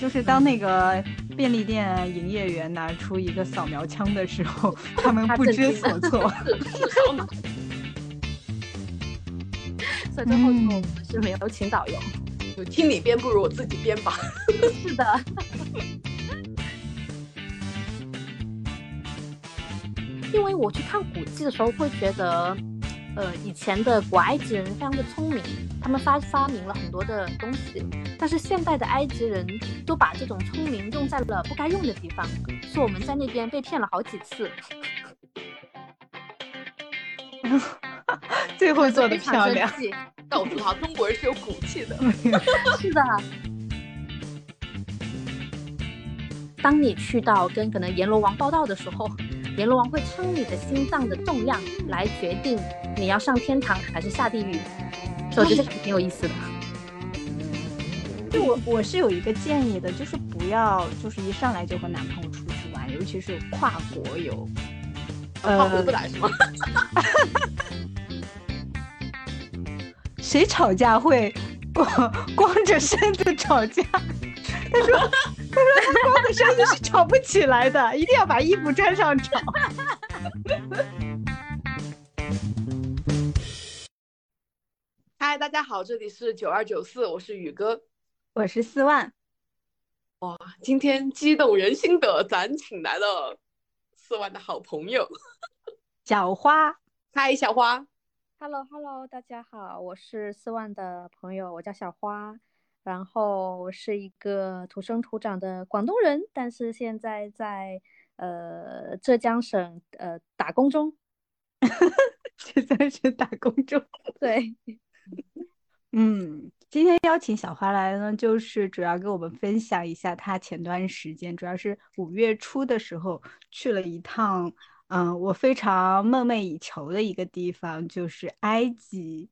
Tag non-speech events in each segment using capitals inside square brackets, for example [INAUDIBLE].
就是当那个便利店营业员拿出一个扫描枪的时候，他们不知所措。[LAUGHS] 所以最后我们是没有请导游，就听你编不如我自己编吧。[LAUGHS] 是的。我去看古迹的时候，会觉得，呃，以前的古埃及人非常的聪明，他们发发明了很多的东西，但是现代的埃及人都把这种聪明用在了不该用的地方，所以我们在那边被骗了好几次。[LAUGHS] 最后做的漂亮，告诉他中国人是有骨气的。[LAUGHS] [LAUGHS] 是的。当你去到跟可能阎罗王报道的时候。阎罗王会称你的心脏的重量来决定你要上天堂还是下地狱，所以我觉得挺有意思的。就我我是有一个建议的，就是不要就是一上来就和男朋友出去玩，尤其是跨国游。呃，回不来是吗？[LAUGHS] 谁吵架会光 [LAUGHS] 光着身子吵架？[LAUGHS] 他说：“他说他光着身子是吵不起来的，[LAUGHS] 一定要把衣服穿上吵。”嗨，大家好，这里是九二九四，我是宇哥，我是四万。哇，今天激动人心的，咱请来了四万的好朋友小花。嗨，小花。Hello，Hello，大家好，我是四万的朋友，我叫小花。然后是一个土生土长的广东人，但是现在在呃浙江省呃打工中，[LAUGHS] 现在是打工中。对，[LAUGHS] 嗯，今天邀请小花来呢，就是主要跟我们分享一下她前段时间，主要是五月初的时候去了一趟，嗯，我非常梦寐以求的一个地方，就是埃及。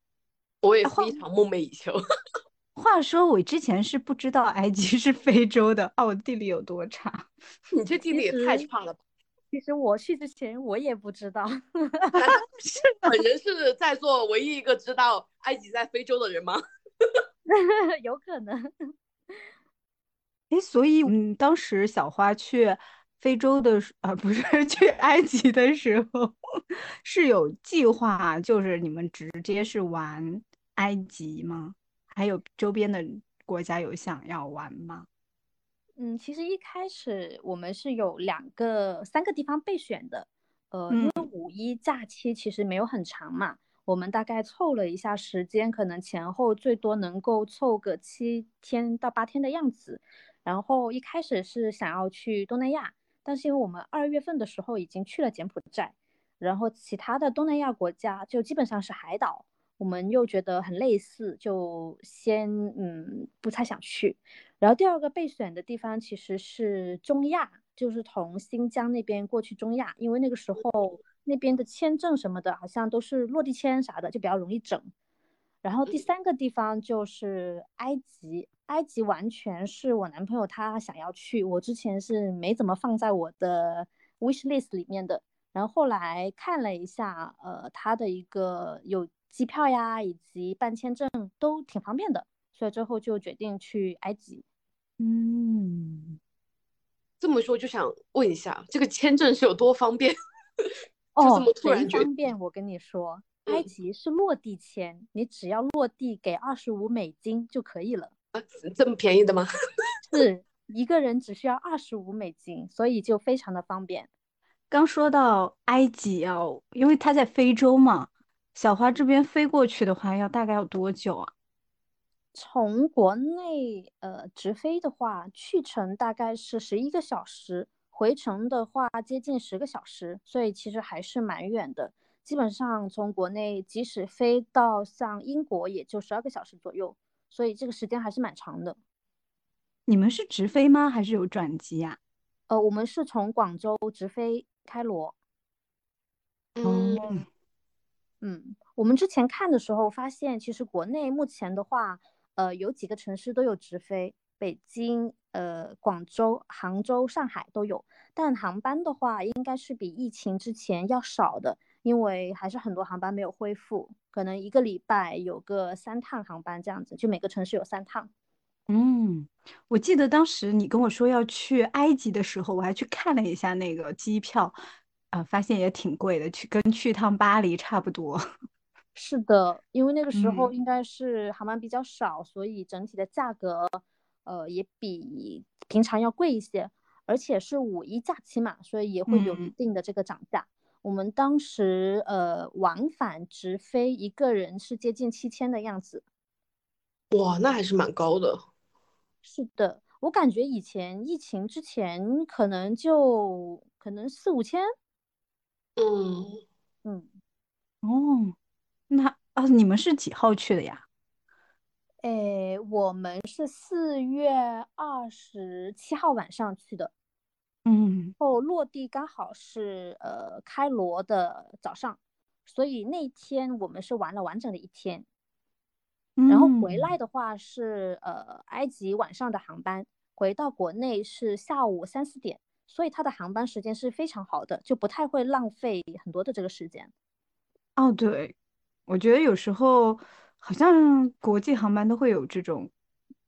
我也非常梦寐以求。话说，我之前是不知道埃及是非洲的啊，我地理有多差？[LAUGHS] 你这地理也太差了吧！其实我去之前我也不知道，[LAUGHS] 是 [LAUGHS] 本人是在座唯一一个知道埃及在非洲的人吗？有可能。哎，所以嗯，当时小花去非洲的啊，不是去埃及的时候，是有计划，就是你们直接是玩埃及吗？还有周边的国家有想要玩吗？嗯，其实一开始我们是有两个、三个地方备选的。呃，因为五一假期其实没有很长嘛，我们大概凑了一下时间，可能前后最多能够凑个七天到八天的样子。然后一开始是想要去东南亚，但是因为我们二月份的时候已经去了柬埔寨，然后其他的东南亚国家就基本上是海岛。我们又觉得很类似，就先嗯不太想去。然后第二个备选的地方其实是中亚，就是从新疆那边过去中亚，因为那个时候那边的签证什么的，好像都是落地签啥的，就比较容易整。然后第三个地方就是埃及，埃及完全是我男朋友他想要去，我之前是没怎么放在我的 wish list 里面的。然后后来看了一下，呃，他的一个有。机票呀，以及办签证都挺方便的，所以最后就决定去埃及。嗯，这么说就想问一下，这个签证是有多方便？[LAUGHS] 哦，很方便。我跟你说，埃及是落地签，你只要落地给二十五美金就可以了。啊，这么便宜的吗？[LAUGHS] 是一个人只需要二十五美金，所以就非常的方便。刚说到埃及哦，因为它在非洲嘛。小花这边飞过去的话，要大概要多久啊？从国内呃直飞的话，去程大概是十一个小时，回程的话接近十个小时，所以其实还是蛮远的。基本上从国内即使飞到像英国，也就十二个小时左右，所以这个时间还是蛮长的。你们是直飞吗？还是有转机呀？呃，我们是从广州直飞开罗。嗯。嗯，我们之前看的时候发现，其实国内目前的话，呃，有几个城市都有直飞，北京、呃，广州、杭州、上海都有。但航班的话，应该是比疫情之前要少的，因为还是很多航班没有恢复，可能一个礼拜有个三趟航班这样子，就每个城市有三趟。嗯，我记得当时你跟我说要去埃及的时候，我还去看了一下那个机票，啊，发现也挺贵的，去跟去趟巴黎差不多。[LAUGHS] 是的，因为那个时候嗯应该是航班比较少，所以整体的价格，呃，也比平常要贵一些，而且是五一假期嘛，所以也会有一嗯定的这个涨价。我们当时呃往返直飞一个人是接近七千的样子。哇，那还是蛮高的。是的，我感觉以前疫情之前可能就可能四五千，嗯，嗯，哦，那啊，你们是几号去的呀？诶，我们是四月二十七号晚上去的。嗯后落地刚好是呃开罗的早上，所以那天我们是玩了完整的一天。然后回嗯来的话是呃埃及晚上的航班，回到国内是下午三四点，所以它的航班时间是非常好的，就不太会浪费很多的这个时间。哦，对，我觉得有时候好像国际航班都会有这种，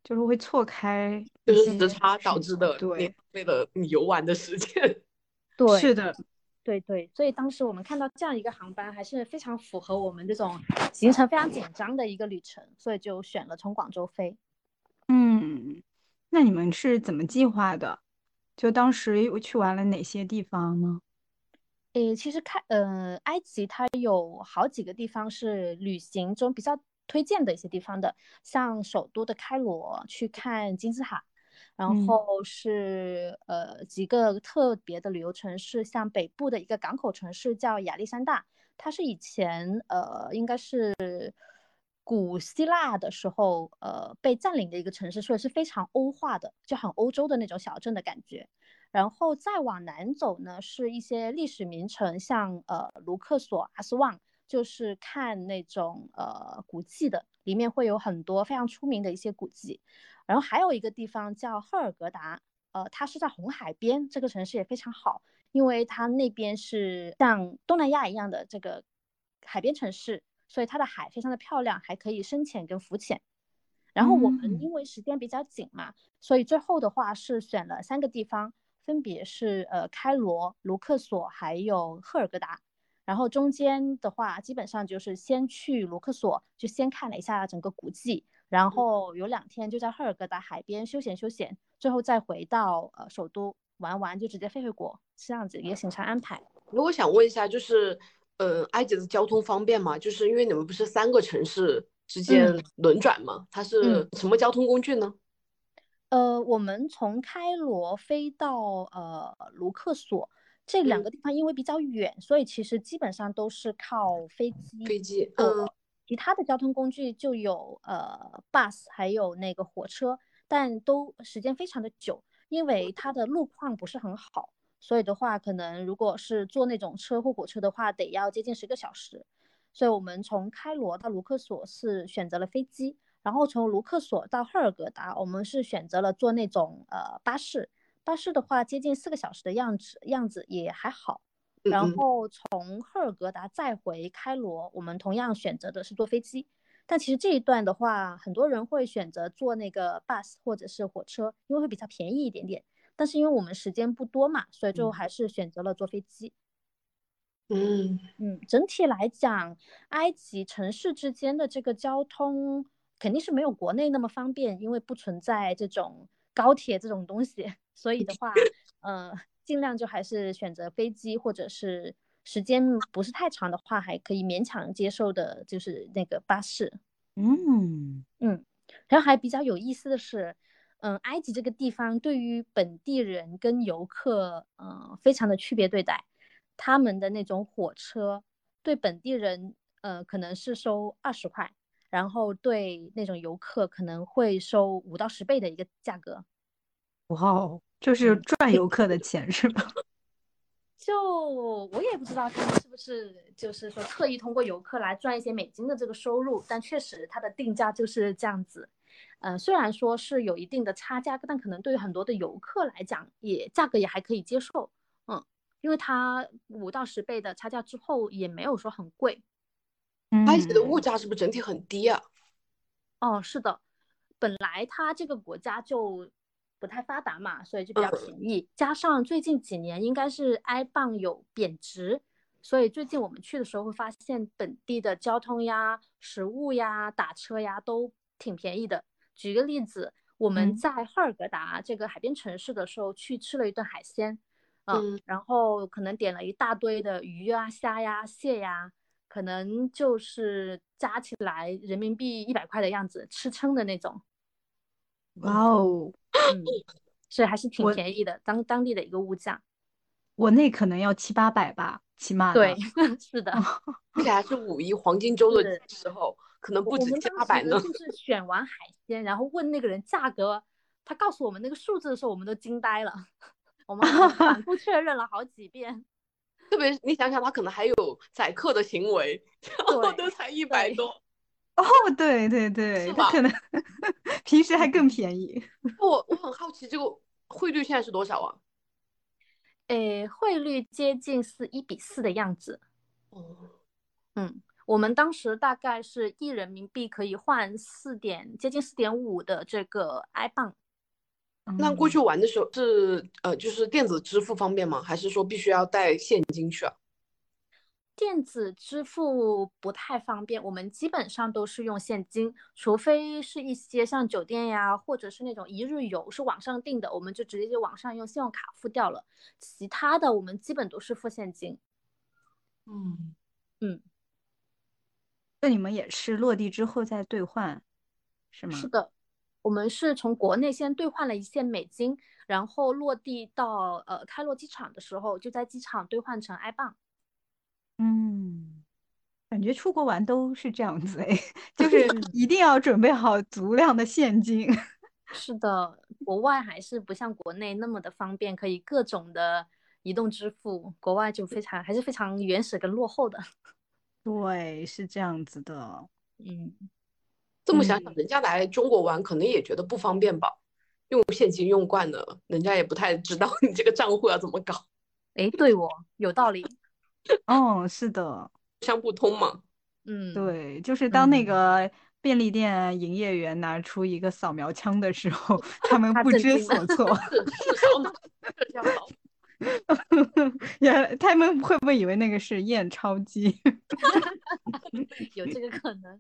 就是会错开就是时差导致的，对，为了你游玩的时间。[LAUGHS] 对，是的，对对，所以当时我们看到这样一个航班，还是非常符合我们这种行程非常紧张的一个旅程，所以就选了从广州飞。嗯，那你们是怎么计划的？就当时又去玩了哪些地方呢？诶，其实开呃，埃及它有好几个地方是旅行中比较推荐的一些地方的，像首都的开罗去看金字塔，然嗯后是呃几个特别的旅游城市，像北部的一个港口城市叫亚历山大，它是以前呃应该是古希腊的时候呃被占领的一个城市，所以是非常欧化的，就很欧洲的那种小镇的感觉。然后再往南走呢，是一些历史名城，像呃卢克索、阿斯旺，就是看那种呃古迹的，里面会有很多非常出名的一些古迹。然后还有一个地方叫赫尔格达，呃，它是在红海边，这个城市也非常好，因为它那边是像东南亚一样的这个海边城市，所以它的海非常的漂亮，还可以深潜跟浮潜。然后我们嗯因为时间比较紧嘛，所以最后的话是选了三个地方，分别是呃开罗、卢克索还有赫尔格达。然后中间的话，基本上就是先去卢克索，就先看了一下整个古迹，然后有两天就在赫尔格达海边休闲休闲，最后再回到呃首都玩完就直接飞回国，是这样子一个行程安排。如果想问一下，就是，呃，埃及的交通方便吗？就是因为你们不是三个城市之间嗯轮转吗？它是什么交通工具呢？呃，我们从开罗飞到呃卢克索这两嗯个地方，因为比较远，所以其实基本上都是靠飞机。飞机，呃嗯，其他的交通工具就有呃 bus，还有那个火车，但都时间非常的久，因为它的路况不是很好，所以的话，可能如果是坐那种车或火车的话，得要接近十个小时。所以我们从开罗到卢克索是选择了飞机，然后从卢克索到赫尔格达，我们是选择了坐那种呃巴士，巴士的话接近四个小时的样子，样子也还好。然后从赫尔格达再回开罗，我们同样选择的是坐飞机。但其实这一段的话，很多人会选择坐那个 bus 或者是火车，因为会比较便宜一点点。但是因为我们时间不多嘛，所以最后嗯还是选择了坐飞机。嗯，嗯，整体来讲，埃及城市之间的这个交通肯定是没有国内那么方便，因为不存在这种高铁这种东西，[LAUGHS] 所以的话，呃，尽量就还是选择飞机，或者是时间不是太长的话，还可以勉强接受的，就是那个巴士。嗯嗯，然后还比较有意思的是，嗯，埃及这个地方对于本地人跟游客，呃，非常的区别对待。他们的那种火车对本地人，呃，可能是收二十块，然后对那种游客可能会收五到十倍的一个价格。哇哦，就是嗯赚游客的钱是吧？[LAUGHS] 就我也不知道他们是不是就是说特意通过游客来赚一些美金的这个收入，但确实它的定价就是这样子。嗯、虽然说是有一定的差价，但可能对于很多的游客来讲，也价格也还可以接受。嗯，因为它五到十倍的差价之后也没有说很贵。埃及的物价是不是整体很低啊？哦，是的，本来它这个国家就不太发达嘛，所以就比较便宜。加上最近几年应该是埃镑有贬值，所以最近我们去的时候会发现本地的交通呀、食物呀、打车呀都挺便宜的。举个例子，我们在赫尔格达这个海边城市的时候去吃了一顿海鲜，嗯，然后可能点了一大堆的鱼啊、虾呀、蟹呀。可能就是加起来人民币一百块的样子，吃撑的那种。哇哦，嗯，所以还是挺便宜的，当当地的一个物价。国内可能要七八百吧，起码。对，[LAUGHS] 是的。而 [LAUGHS] 且还是五一黄金周的时候，可能不止七八百呢。就 [LAUGHS] 是选完海鲜，然后问那个人价格，他告诉我们那个数字的时候，我们都惊呆了。我们反复确认了好几遍。特别你想想，他可能还有宰客的行为，然后都才一百多。哦，对对对，他可能平时还更便宜。我我很好奇，这个汇率现在是多少啊？诶，汇率接近是一比四的样子。哦，嗯，我们当时大概是一人民币可以换四点接近四点五的这个 i 镑。那过去玩的时候是呃，就是电子支付方便吗？还是说必须要带现金去啊？电子支付不太方便，我们基本上都是用现金，除非是一些像酒店呀，或者是那种一日游是网上订的，我们就直接就网上用信用卡付掉了。其他的我们基本都是付现金。嗯嗯，那你们也是落地之后再兑换，是吗？是的。我们是从国内先兑换了一些美金，然后落地到呃开罗机场的时候，就在机场兑换成埃镑。嗯，感觉出国玩都是这样子哎，[LAUGHS] 就是一定要准备好足量的现金。[LAUGHS] 是的，国外还是不像国内那么的方便，可以各种的移动支付，国外就非常还是非常原始跟落后的。[LAUGHS] 对，是这样子的。嗯。这么想想，人家来中国玩可能也觉得不方便吧？用现金用惯了，人家也不太知道你这个账户要怎么搞。哎，对我有道理。哦，[LAUGHS] 是的，相不通嘛。嗯，对，就是当那个便利店营业员拿出一个扫描枪的时候，[LAUGHS] 他们不知所措。[LAUGHS] 是是，这样好。也，他们会不会以为那个是验钞机？有这个可能。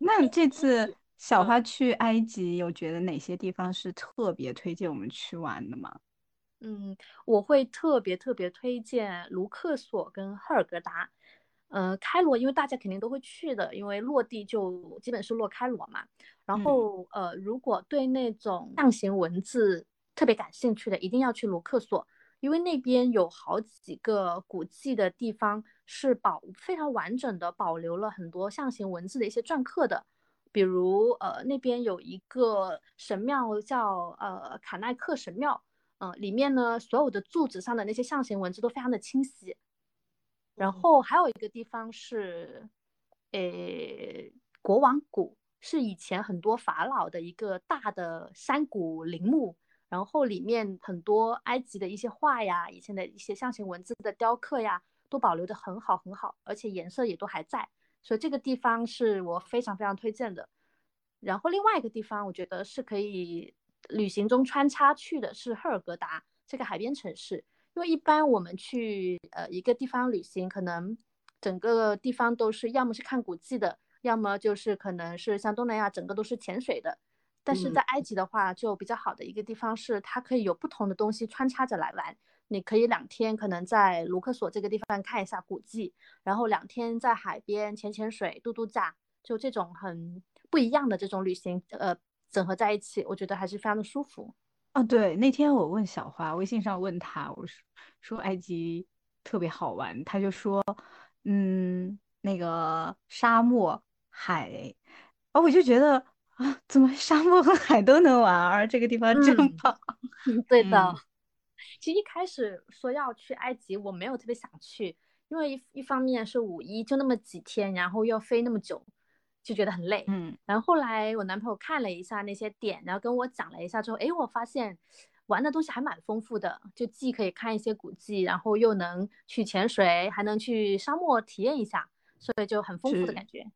那这次小花去埃及，有觉得哪些地方是特别推荐我们去玩的吗？嗯，我会特别特别推荐卢克索跟赫尔格达。呃，开罗因为大家肯定都会去的，因为落地就基本是落开罗嘛。然后呃，如果对那种象形文字特别感兴趣的，一定要去卢克索，因为那边有好几个古迹的地方。是保非常完整的保留了很多象形文字的一些篆刻的，比如呃那边有一个神庙叫呃卡奈克神庙，嗯，里面呢所有的柱子上的那些象形文字都非常的清晰。然后还有一个地方是，呃国王谷，是以前很多法老的一个大的山谷陵墓，然后里面很多埃及的一些画呀，以前的一些象形文字的雕刻呀。都保留的很好很好，而且颜色也都还在，所以这个地方是我非常非常推荐的。然后另外一个地方，我觉得是可以旅行中穿插去的，是赫尔格达这个海边城市。因为一般我们去呃一个地方旅行，可能整个地方都是要么是看古迹的，要么就是可能是像东南亚整个都是潜水的。但是在埃及的话，就比较好的一个地方是它可以有不同的东西穿插着来玩。你可以两天可能在卢克索这个地方看一下古迹，然后两天在海边潜潜水、度度假，就这种很不一样的这种旅行，呃，整合在一起，我觉得还是非常的舒服。啊，对，那天我问小花，微信上问他，我说说埃及特别好玩，他就说，嗯，那个沙漠、海，啊，我就觉得啊，怎么沙漠和海都能玩，而这个地方真棒。对的。其实一开始说要去埃及，我没有特别想去，因为一一方面是五一就那么几天，然后要飞那么久，就觉得很累。嗯，然后后来我男朋友看了一下那些点，然后跟我讲了一下之后，哎，我发现玩的东西还蛮丰富的，就既可以看一些古迹，然后又能去潜水，还能去沙漠体验一下，所以就很丰富的感觉。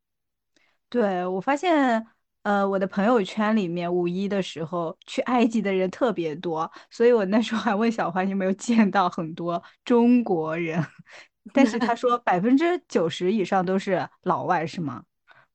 对我发现，呃，我的朋友圈里面五一的时候去埃及的人特别多，所以我那时候还问小花有没有见到很多中国人，[LAUGHS] 但是他说百分之九十以上都是老外，是吗？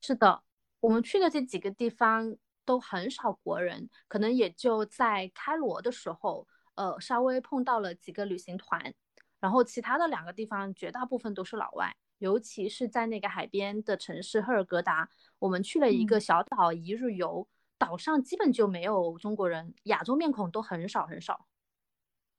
是的，我们去的这几个地方都很少国人，可能也就在开罗的时候，呃，稍微碰到了几个旅行团，然后其他的两个地方绝大部分都是老外，尤其是在那个海边的城市赫尔格达。我们去了一个小岛一日游，岛上基本就没有中国人，亚洲面孔都很少很少。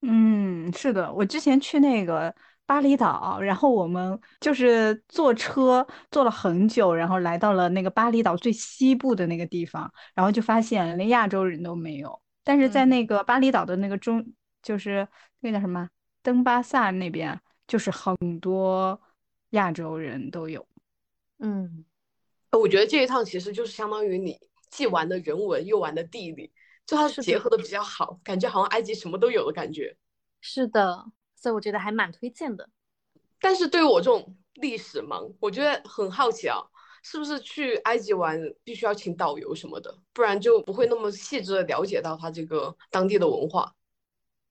嗯，是的，我之前去那个巴厘岛，然后我们就是坐车坐了很久，然后来到了那个巴厘岛最西部的那个地方，然后就发现连亚洲人都没有。但是在那个巴厘岛的那个中，就是那个叫什么登巴萨那边，就是很多亚洲人都有。嗯。我觉得这一趟其实就是相当于你既玩的人文又玩的地理，就它是结合的比较好，感觉好像埃及什么都有的感觉。是的，所以我觉得还蛮推荐的。但是对于我这种历史盲，我觉得很好奇啊，是不是去埃及玩必须要请导游什么的，不然就不会那么细致的了解到它这个当地的文化。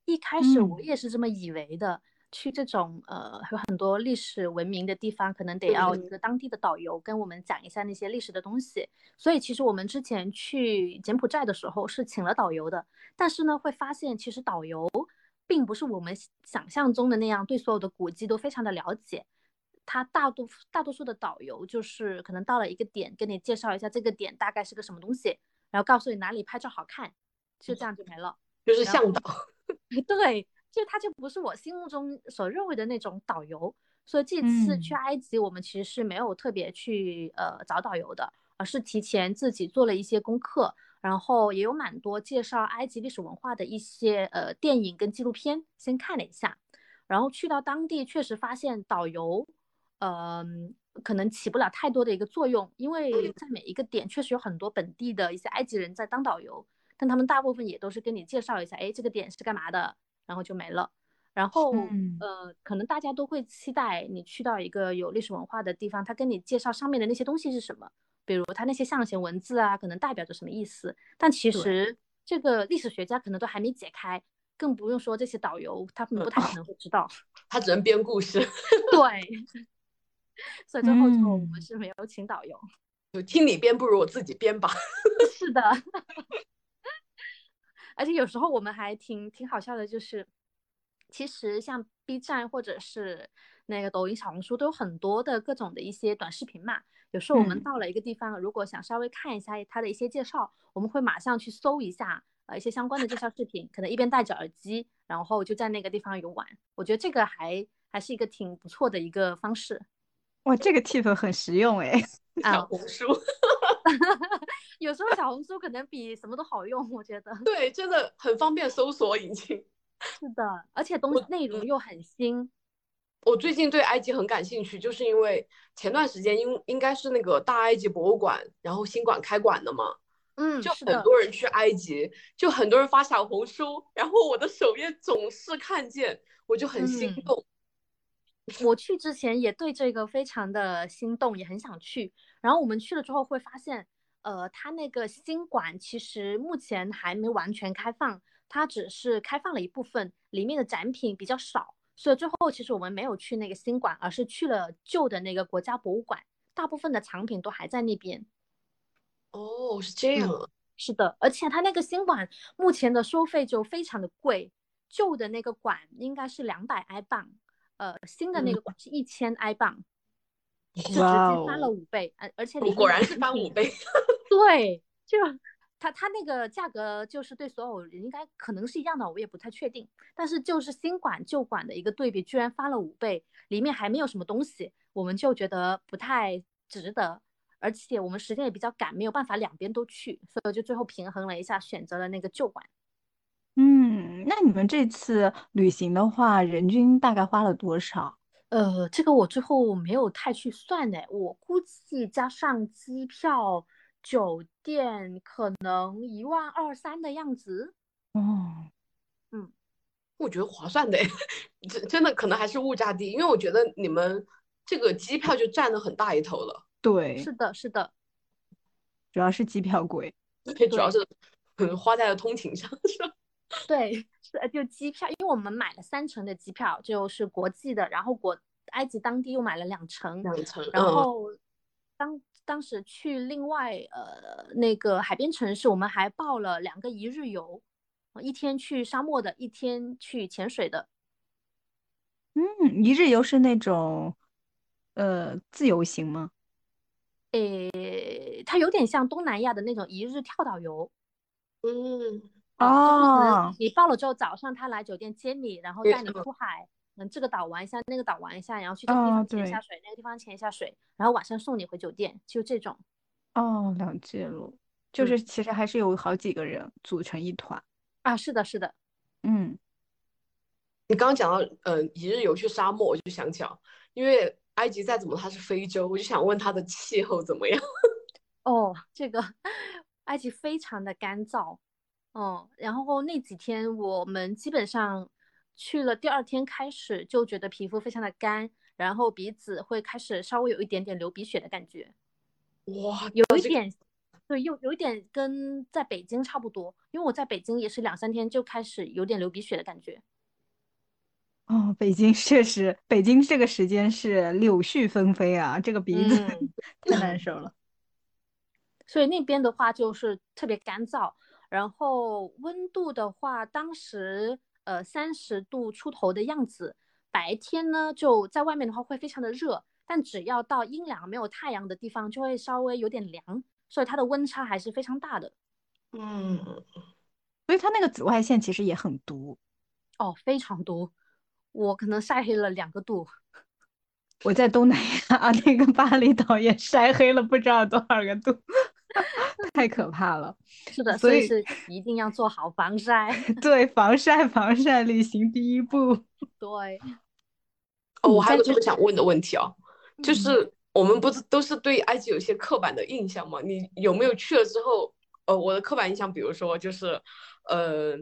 一开始我也是这么以为的。去这种呃有很多历史文明的地方，可能得要一个当地的导游跟我们讲一下那些历史的东西。所以其实我们之前去柬埔寨的时候是请了导游的，但是呢会发现其实导游并不是我们想象中的那样，对所有的古迹都非常的了解。他大多大多数的导游就是可能到了一个点，跟你介绍一下这个点大概是个什么东西，然后告诉你哪里拍照好看，就这样就没了，就是向导。[LAUGHS] 对。就他就不是我心目中所认为的那种导游，所以这次去埃及，我们其实是没有特别去呃找导游的，而是提前自己做了一些功课，然后也有蛮多介绍埃及历史文化的一些呃电影跟纪录片，先看了一下，然后去到当地确实发现导游，嗯，可能起不了太多的一个作用，因为在每一个点确实有很多本地的一些埃及人在当导游，但他们大部分也都是跟你介绍一下，哎，这个点是干嘛的。然后就没了，然后呃，可能大家都会期待你去到一个有历史文化的地方，他跟你介绍上面的那些东西是什么，比如他那些象形文字啊，可能代表着什么意思。但其实这个历史学家可能都还没解开，更不用说这些导游，他们不太可能会知道，[LAUGHS] 他只能编故事。[LAUGHS] 对，所以最后就我们是没有请导游，就听你编不如我自己编吧。[LAUGHS] 是的。而且有时候我们还挺挺好笑的，就是其实像 B 站或者是那个抖音、小红书都有很多的各种的一些短视频嘛。有时候我们到了一个地方，如果想稍微看一下它的一些介绍，我们会马上去搜一下呃一些相关的介绍视频，可能一边戴着耳机，然后就在那个地方游玩。我觉得这个还还是一个挺不错的一个方式。哇，这个 tip 很实用哎。[LAUGHS] 小红书。[LAUGHS] 有时候小红书可能比什么都好用，我觉得。对，真的很方便搜索引擎。是的，而且东西内容又很新。我最近对埃及很感兴趣，就是因为前段时间应应该是那个大埃及博物馆，然后新馆开馆的嘛。嗯，就很多人去埃及，就很多人发小红书，然后我的首页总是看见，我就很心动。我去之前也对这个非常的心动，也很想去。然后我们去了之后会发现，呃，它那个新馆其实目前还没完全开放，它只是开放了一部分，里面的展品比较少，所以最后其实我们没有去那个新馆，而是去了旧的那个国家博物馆，大部分的藏品都还在那边。哦，是这样。是的，而且它那个新馆目前的收费就非常的贵，旧的那个馆应该是两百埃镑。呃，新的那个馆是一千埃镑，就直接翻了五倍，而而且你果然是翻五倍。对，就它它那个价格就是对所有人应该可能是一样的，我也不太确定。但是就是新馆旧馆的一个对比，居然翻了五倍，里面还没有什么东西，我们就觉得不太值得。而且我们时间也比较赶，没有办法两边都去，所以就最后平衡了一下，选择了那个旧馆。嗯，那你们这次旅行的话，人均大概花了多少？呃，这个我最后没有太去算呢，我估计加上机票、酒店，可能一万二三的样子。哦，嗯我觉得划算的，[LAUGHS] 真真的可能还是物价低，因为我觉得你们这个机票就占了很大一头了。对，是的，是的，主要是机票贵，[LAUGHS] 对，主要是花在了通勤上，[LAUGHS] 是吧？对，是就机票，因为我们买了三成的机票，就是国际的，然后国埃及当地又买了两成，两成，然后当当时去另外呃那个海边城市，我们还报了两个一日游，一天去沙漠的，一天去潜水的。嗯，一日游是那种呃自由行吗？诶，它有点像东南亚的那种一日跳岛游。嗯。哦，你报了之后，早上他来酒店接你，然后带你出海，嗯，这个岛玩一下，那个岛玩一下，然后去这个地方潜一下水，那个地方潜一下水，然后晚上送你回酒店，就这种。哦，了解了，就是其实还是有好几个人组成一团啊，是的，是的，嗯。你刚刚讲到，嗯，一日游去沙漠，我就想起了，因为埃及再怎么它是非洲，我就想问它的气候怎么样？[LAUGHS] 哦，这个埃及非常的干燥。哦，然后那几天我们基本上去了，第二天开始就觉得皮肤非常的干，然后鼻子会开始稍微有一点点流鼻血的感觉。哇，有一点，对，有有一点跟在北京差不多，因为我在北京也是两三天就开始有点流鼻血的感觉。哦，北京确实，北京这个时间是柳絮纷飞啊，这个鼻子 [LAUGHS] 太难受了。所以那边的话就是特别干燥。然后温度的话，当时呃三十度出头的样子。白天呢就在外面的话会非常的热，但只要到阴凉没有太阳的地方就会稍微有点凉，所以它的温差还是非常大的。嗯，所以它那个紫外线其实也很毒哦，非常毒。我可能晒黑了两个度。我在东南亚 [LAUGHS] 那个巴厘岛也晒黑了不知道多少个度。[LAUGHS] 太可怕了，是的，所以是一定要做好防晒。[LAUGHS] 对，防晒，防晒，旅行第一步。[LAUGHS] 对。哦，我还有个特别想问的问题哦，就是我们不是都是对埃及有些刻板的印象吗？你有没有去了之后，呃，我的刻板印象，比如说就是，呃，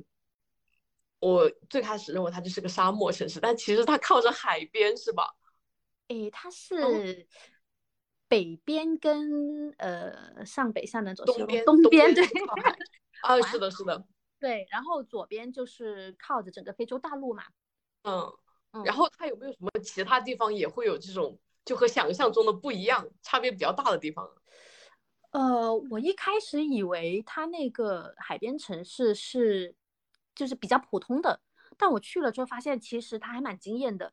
我最开始认为它就是个沙漠城市，但其实它靠着海边，是吧？诶，它是。北边跟呃上北下南左西东东边对啊是的是的 [LAUGHS] 对，然后左边就是靠着整个非洲大陆嘛，嗯嗯，然后它有没有什么其他地方也会有这种就和想象中的不一样，差别比较大的地方？呃，我一开始以为它那个海边城市是就是比较普通的，但我去了之后发现其实它还蛮惊艳的。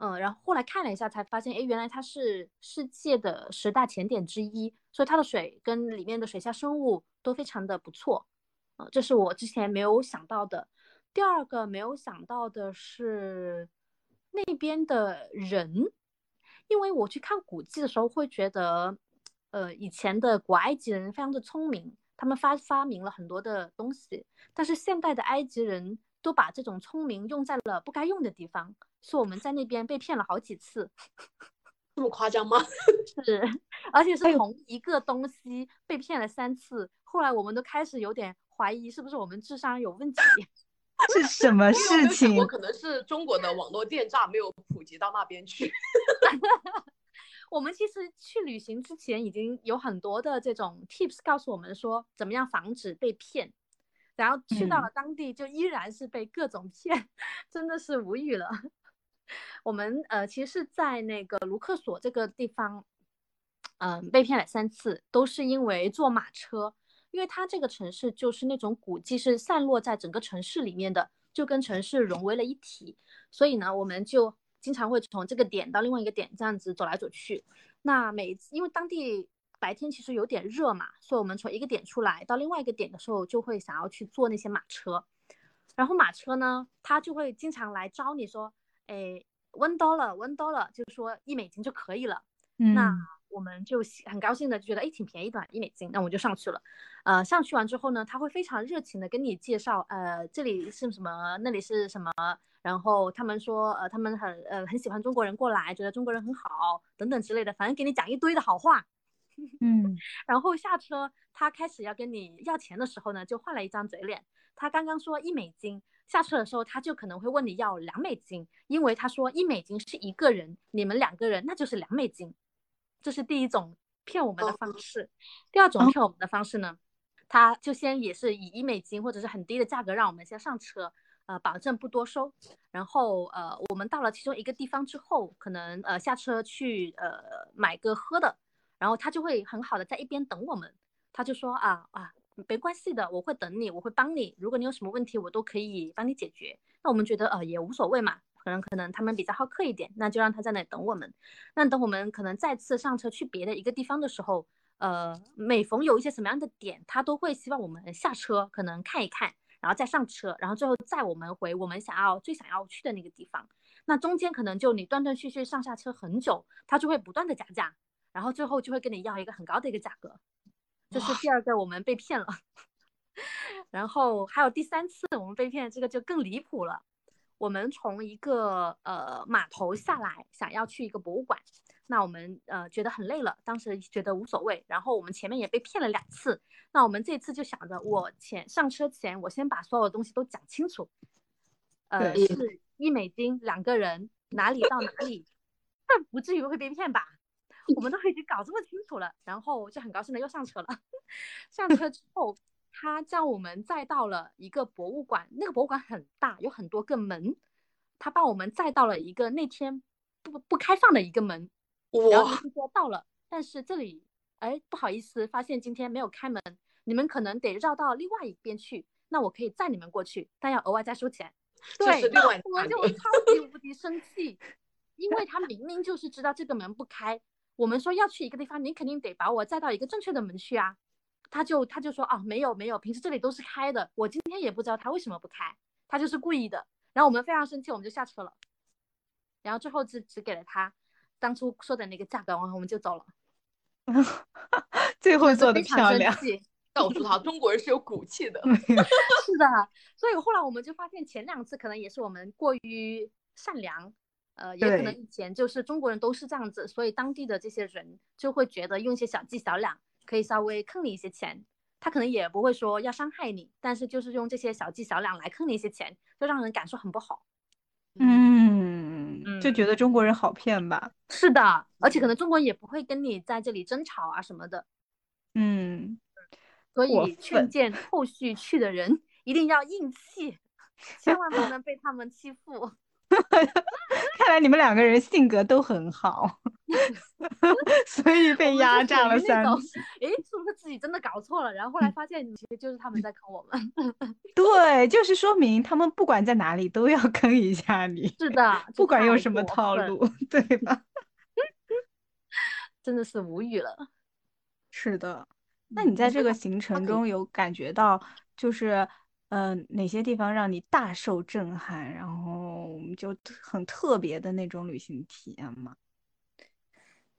嗯，然后后来看了一下，才发现，哎，原来它是世界的十大潜点之一，所以它的水跟里面的水下生物都非常的不错，呃，这是我之前没有想到的。第二个没有想到的是那边的人，因为我去看古迹的时候会觉得，呃，以前的古埃及人非常的聪明，他们发发明了很多的东西，但是现代的埃及人都把这种聪明用在了不该用的地方。说我们在那边被骗了好几次，[LAUGHS] 这么夸张吗？[LAUGHS] 是，而且是同一个东西被骗了三次。后来我们都开始有点怀疑，是不是我们智商有问题？[LAUGHS] 是什么事情？我可能是中国的网络电诈没有普及到那边去。我们其实去旅行之前已经有很多的这种 tips 告诉我们说怎么样防止被骗，然后去到了当地就依然是被各种骗，[LAUGHS] 真的是无语了。[LAUGHS] 我们呃，其实是在那个卢克索这个地方，嗯，被骗了三次，都是因为坐马车，因为它这个城市就是那种古迹是散落在整个城市里面的，就跟城市融为了一体，所以呢，我们就经常会从这个点到另外一个点这样子走来走去。那每次因为当地白天其实有点热嘛，所以我们从一个点出来到另外一个点的时候，就会想要去坐那些马车，然后马车呢，它就会经常来招你说。哎，温多了，温多了，就是说一美金就可以了。嗯，那我们就很高兴的觉得，哎，挺便宜的，一美金，那我就上去了。呃，上去完之后呢，他会非常热情的跟你介绍，呃，这里是什么，那里是什么。然后他们说，呃，他们很呃很喜欢中国人过来，觉得中国人很好，等等之类的，反正给你讲一堆的好话。[LAUGHS] 嗯，然后下车，他开始要跟你要钱的时候呢，就换了一张嘴脸。他刚刚说一美金，下车的时候他就可能会问你要两美金，因为他说一美金是一个人，你们两个人那就是两美金，这是第一种骗我们的方式。第二种骗我们的方式呢，他就先也是以一美金或者是很低的价格让我们先上车。呃，保证不多收。然后呃，我们到了其中一个地方之后，可能呃下车去呃买个喝的，然后他就会很好的在一边等我们。他就说啊啊，没关系的，我会等你，我会帮你。如果你有什么问题，我都可以帮你解决。那我们觉得呃也无所谓嘛，可能可能他们比较好客一点，那就让他在那等我们。那等我们可能再次上车去别的一个地方的时候，呃，每逢有一些什么样的点，他都会希望我们下车，可能看一看。然后再上车，然后最后载我们回我们想要最想要去的那个地方。那中间可能就你断断续续上下车很久，他就会不断的加价，然后最后就会跟你要一个很高的一个价格。这是第二个我们被骗了。[LAUGHS] 然后还有第三次我们被骗，这个就更离谱了。我们从一个呃码头下来，想要去一个博物馆。那我们呃觉得很累了，当时觉得无所谓。然后我们前面也被骗了两次，那我们这次就想着，我前上车前，我先把所有的东西都讲清楚。呃，是一美金两个人，哪里到哪里，那不至于会被骗吧？[LAUGHS] 我们都已经搞这么清楚了，然后就很高兴的又上车了。上车之后，他叫我们载到了一个博物馆，那个博物馆很大，有很多个门，他把我们载到了一个那天不不开放的一个门。然后就说到了，但是这里，哎，不好意思，发现今天没有开门，你们可能得绕到另外一边去。那我可以载你们过去，但要额外再收钱。对，我就超级无敌生气，因为他明明就是知道这个门不开，我们说要去一个地方，你肯定得把我载到一个正确的门去啊。他就他就说啊，没有没有，平时这里都是开的，我今天也不知道他为什么不开，他就是故意的。然后我们非常生气，我们就下车了，然后最后只只给了他。当初说的那个价格，然后我们就走了。[LAUGHS] 最后做的漂亮，[LAUGHS] 告诉他中国人是有骨气的。[LAUGHS] 是的，所以后来我们就发现，前两次可能也是我们过于善良，呃，也可能以前就是中国人都是这样子，所以当地的这些人就会觉得用一些小伎小两可以稍微坑你一些钱。他可能也不会说要伤害你，但是就是用这些小伎小两来坑你一些钱，就让人感受很不好。嗯，就觉得中国人好骗吧？是的，而且可能中国人也不会跟你在这里争吵啊什么的。嗯，所以劝谏后续去的人一定要硬气，[LAUGHS] 千万不能被他们欺负。[LAUGHS] 看来你们两个人性格都很好，[LAUGHS] 所以被压榨了三次。哎，是不是自己真的搞错了？然后后来发现，其实就是他们在坑我们。[LAUGHS] 对，就是说明他们不管在哪里都要坑一下你。是的，不管用什么套路，对吧？真的是无语了。是的，那你在这个行程中有感觉到就是？嗯，哪些地方让你大受震撼，然后就很特别的那种旅行体验吗？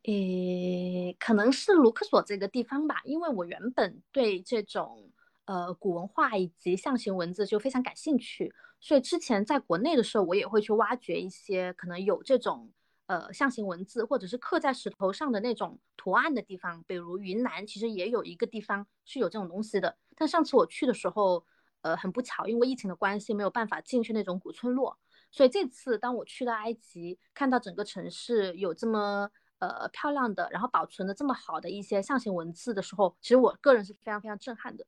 诶，可能是卢克索这个地方吧，因为我原本对这种呃古文化以及象形文字就非常感兴趣，所以之前在国内的时候，我也会去挖掘一些可能有这种呃象形文字或者是刻在石头上的那种图案的地方，比如云南其实也有一个地方是有这种东西的，但上次我去的时候。呃，很不巧，因为疫情的关系，没有办法进去那种古村落。所以这次当我去到埃及，看到整个城市有这么呃漂亮的，然后保存的这么好的一些象形文字的时候，其实我个人是非常非常震撼的。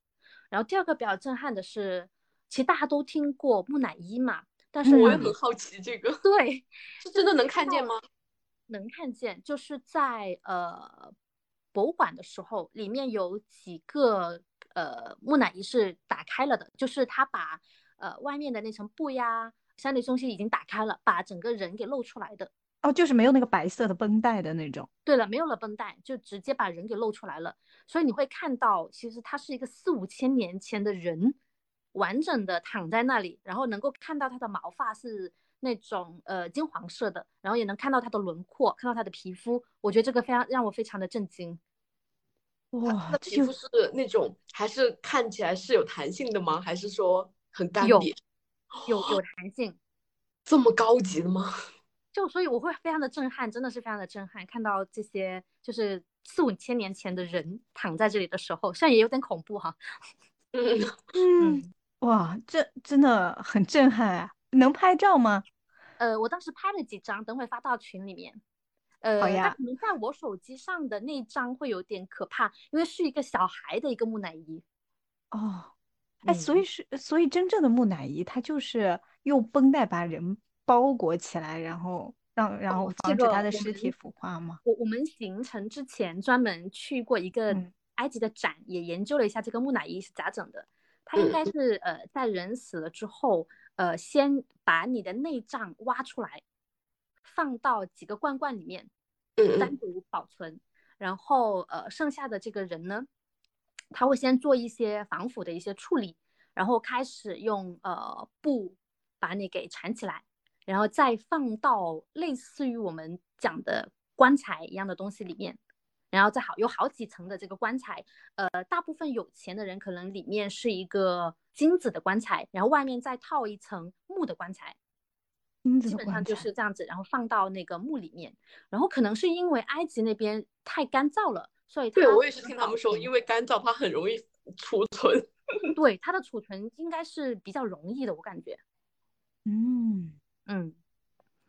然后第二个比较震撼的是，其实大家都听过木乃伊嘛，但是我也很好奇这个，对，是真的能看见吗？能看见，就是在呃博物馆的时候，里面有几个。呃，木乃伊是打开了的，就是他把呃外面的那层布呀，相对东西已经打开了，把整个人给露出来的。哦，就是没有那个白色的绷带的那种。对了，没有了绷带，就直接把人给露出来了。所以你会看到，其实他是一个四五千年前的人，完整的躺在那里，然后能够看到他的毛发是那种呃金黄色的，然后也能看到他的轮廓，看到他的皮肤。我觉得这个非常让我非常的震惊。哇，那皮肤是那种还是看起来是有弹性的吗？还是说很干瘪？有有弹性，这么高级的吗？[LAUGHS] 就所以我会非常的震撼，真的是非常的震撼。看到这些就是四五千年前的人躺在这里的时候，虽然也有点恐怖哈。[LAUGHS] 嗯嗯，哇，这真的很震撼啊！能拍照吗？呃，我当时拍了几张，等会发到群里面。呃，它可能在我手机上的那张会有点可怕，因为是一个小孩的一个木乃伊。哦，哎，所嗯以是，所以真正的木乃伊，它就是用绷带把人包裹起来，然后让然后防止他的尸体腐化吗？我我们行程之前专门去过一个嗯埃及的展，也研究了一下这个木乃伊是咋整的。它应该嗯是呃在人死了之后，呃先把你的内脏挖出来，放到几个罐罐里面，单独保存，然后呃剩下的这个人呢，他会先做一些防腐的一些处理，然后开始用呃布把你给缠起来，然后再放到类似于我们讲的棺材一样的东西里面，然后再好有好几层的这个棺材，呃，大部分有钱的人可能里面是一个金子的棺材，然后外面再套一层木的棺材，基本上就是这样子，然后放到那个墓里面，然后可能是因为埃及那边太干燥了，所以它对，我也是听他们说，因为干燥它很容易储存。[LAUGHS] 对它的储存应该是比较容易的，我感觉。嗯，嗯，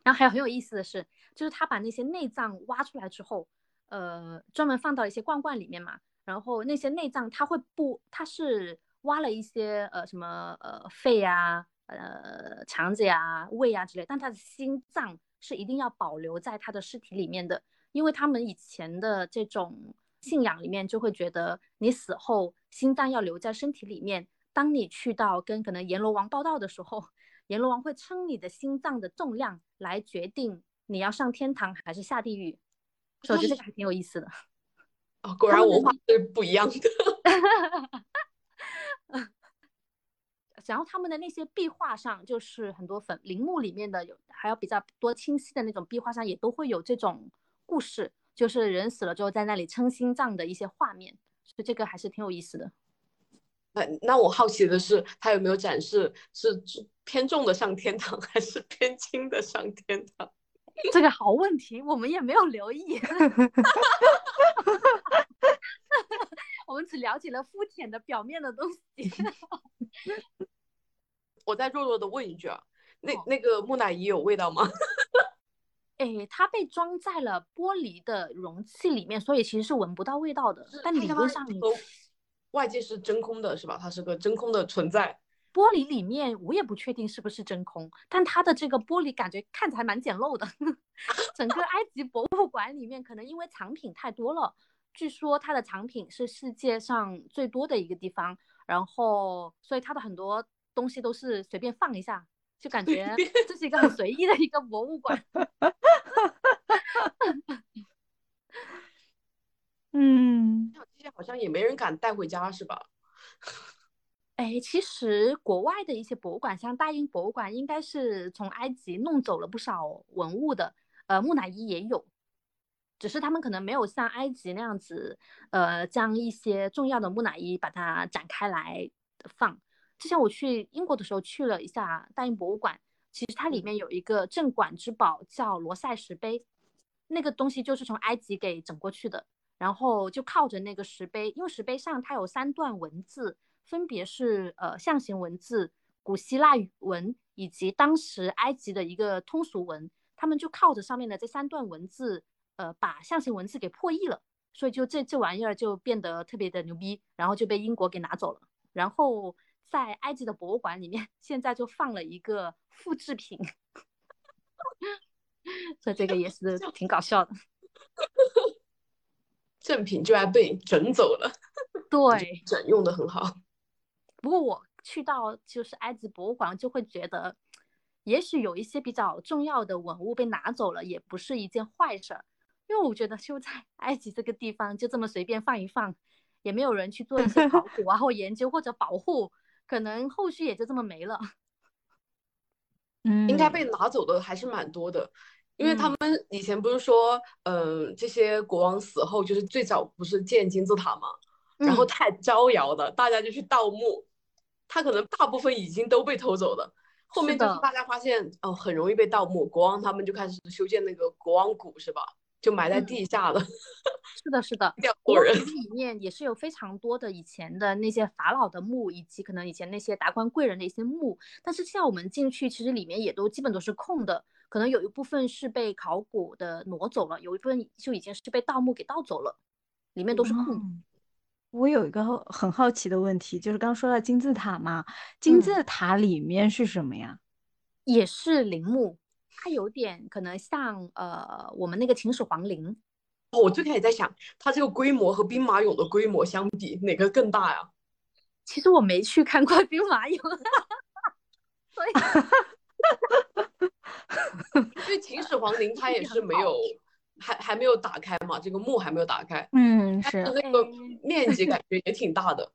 然后还有很有意思的是，就是他把那些内脏挖出来之后，呃，专门放到一些罐罐里面嘛。然后那些内脏他会不，他是挖了一些呃什么呃肺呀、呃肠子呀、胃呀之类，但他的心脏是一定要保留在他的尸体里面的，因为他们以前的这种信仰里面就会觉得你死后心脏要留在身体里面，当你去到跟可能阎罗王报道的时候。阎罗王会称你的心脏的重量来决定你要上天堂还是下地狱，所以我觉得这个还挺有意思的。哦，果然文化是不一样的。[LAUGHS] 然后他们的那些壁画上，就是很多粉陵墓里面的有，还有比较多清晰的那种壁画上，也都会有这种故事，就是人死了之后在那里称心脏的一些画面，所以这个还是挺有意思的。那那我好奇的是，他有没有展示是偏重的上天堂，还是偏轻的上天堂？[LAUGHS] 这个好问题，我们也没有留意，[LAUGHS] 我们只了解了肤浅的表面的东西。[LAUGHS] 我再弱弱的问一句啊，那哦那个木乃伊有味道吗？[LAUGHS] 哎，它被装在了玻璃的容器里面，所以其实是闻不到味道的。但理论上，和外界是真空的，是吧？它是个真空的存在。玻璃里面我也不确定是不是真空，但它的这个玻璃感觉看起来蛮简陋的。[LAUGHS] 整个埃及博物馆里面，可能因为藏品太多了，据说它的藏品是世界上最多的一个地方，然后所以它的很多东西都是随便放一下，就感觉这是一个很随意的一个博物馆。[LAUGHS] [LAUGHS] 嗯，这些好像也没人敢带回家，是吧？[LAUGHS] 哎，其实国外的一些博物馆，像大英博物馆，应该是从埃及弄走了不少文物的。呃，木乃伊也有，只是他们可能没有像埃及那样子，呃，将一些重要的木乃伊把它展开来放。之前我去英国的时候去了一下大英博物馆，其实它里面有一个镇馆之宝叫罗塞石碑，那个东西就是从埃及给整过去的。然后就靠着那个石碑，因为石碑上它有三段文字。分别是呃象形文字、古希腊语文以及当时埃及的一个通俗文，他们就靠着上面的这三段文字，呃，把象形文字给破译了，所以就这这玩意儿就变得特别的牛逼，然后就被英国给拿走了。然后在埃及的博物馆里面，现在就放了一个复制品，所以这个也是挺搞笑的。[LAUGHS] 正品居然被整走了，对，整用的很好。不过我去到就是埃及博物馆，就会觉得，也许有一些比较重要的文物被拿走了，也不是一件坏事儿。因为我觉得就在 [LAUGHS] 埃及这个地方，就这么随便放一放，也没有人去做一些 [LAUGHS] 考古啊或研究或者保护，可能后续也就这么没了。嗯，[LAUGHS] 应该被拿走的还是蛮多的，因为他们以前不是说，嗯、呃，这些国王死后就是最早不是建金字塔嘛，然后太招摇了，大家就去盗墓。他可能大部分已经都被偷走了，后面就是大家发现哦，很容易被盗墓，国王他们就开始修建那个国王谷，是吧？就埋在地下了。是的，是的，[LAUGHS] 两拨人里面也是有非常多的以前的那些法老的墓，以及可能以前那些达官贵人的一些墓。但是现在我们进去，其实里面也都基本都是空的，可能有一部分是被考古的挪走了，有一部分就已经是被盗墓给盗走了，里面都是空的。我有一个很好奇的问题，就是刚刚说到金字塔嘛，金字塔里面是什么呀？也是陵墓，它有点可能像呃我们那个秦始皇陵。哦，我最开始在想，它这个规模和兵马俑的规模相比，哪个更大呀？其实我没去看过兵马俑，[LAUGHS] 所以，因为秦始皇陵它也是没有。还还没有打开嘛？这个墓还没有打开。嗯，是那个面积感觉也挺大的。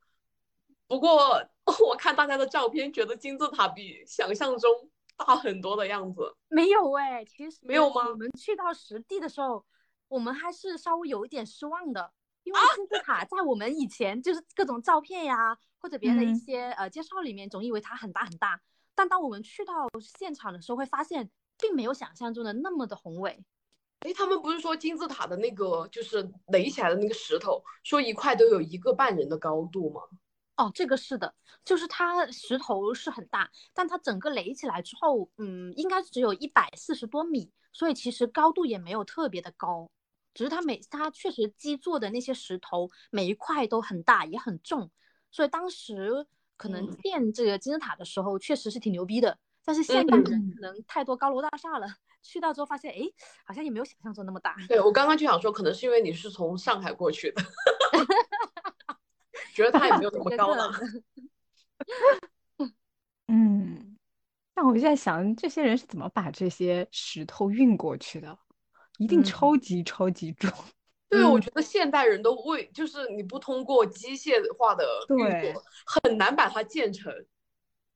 不过 [LAUGHS] 我看大家的照片，觉得金字塔比想象中大很多的样子。没有哎，其实没有吗？我们去到实地的时候，我们还是稍微有一点失望的，因为金字塔在我们以前就是各种照片呀，或者别人的一些呃介绍里面，总以为它很大很大。但当我们去到现场的时候，会发现并没有想象中的那么的宏伟。哎，他们不是说金字塔的那个就是垒起来的那个石头，说一块都有一个半人的高度吗？哦，这个是的，就是它石头是很大，但它整个垒起来之后，嗯，应该只有一百四十多米，所以其实高度也没有特别的高，只是它每它确实基座的那些石头每一块都很大也很重，所以当时可能建这个金字塔的时候确实是挺牛逼的，但是现代人可能太多高楼大厦了。去到之后发现，哎，好像也没有想象中那么大。对我刚刚就想说，可能是因为你是从上海过去的，觉得他也没有那么 [LAUGHS] 高了。[LAUGHS] 嗯，但我就在想，这些人是怎么把这些石头运过去的？一定超级超级重。[LAUGHS] 对，我觉得现代人都为，就是你不通过机械化的运作，很难把它建成。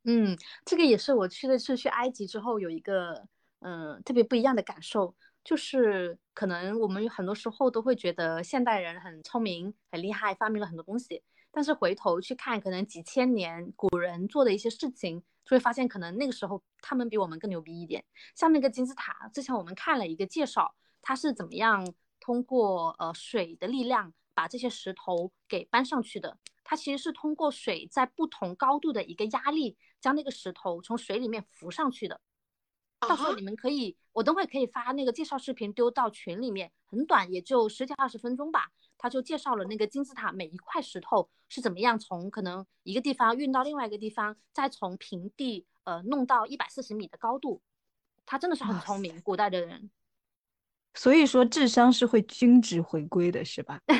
嗯，这个也是我去的是去埃及之后有一个。嗯，特别不一样的感受，就是可能我们很多时候都会觉得现代人很聪明、很厉害，发明了很多东西。但是回头去看，可能几千年古人做的一些事情，就会发现可能那个时候他们比我们更牛逼一点。像那个金字塔，之前我们看了一个介绍，它是怎么样通过呃水的力量把这些石头给搬上去的。它其实是通过水在不同高度的一个压力，将那个石头从水里面浮上去的。到时候你们可以，我等会可以发那个介绍视频丢到群里面，很短，也就十几二十分钟吧。他就介绍了那个金字塔每一块石头是怎么样从可能一个地方运到另外一个地方，再从平地呃弄到一百四十米的高度。他真的是很聪明，古代的人。所以说智商是会均值回归的，是吧？[LAUGHS]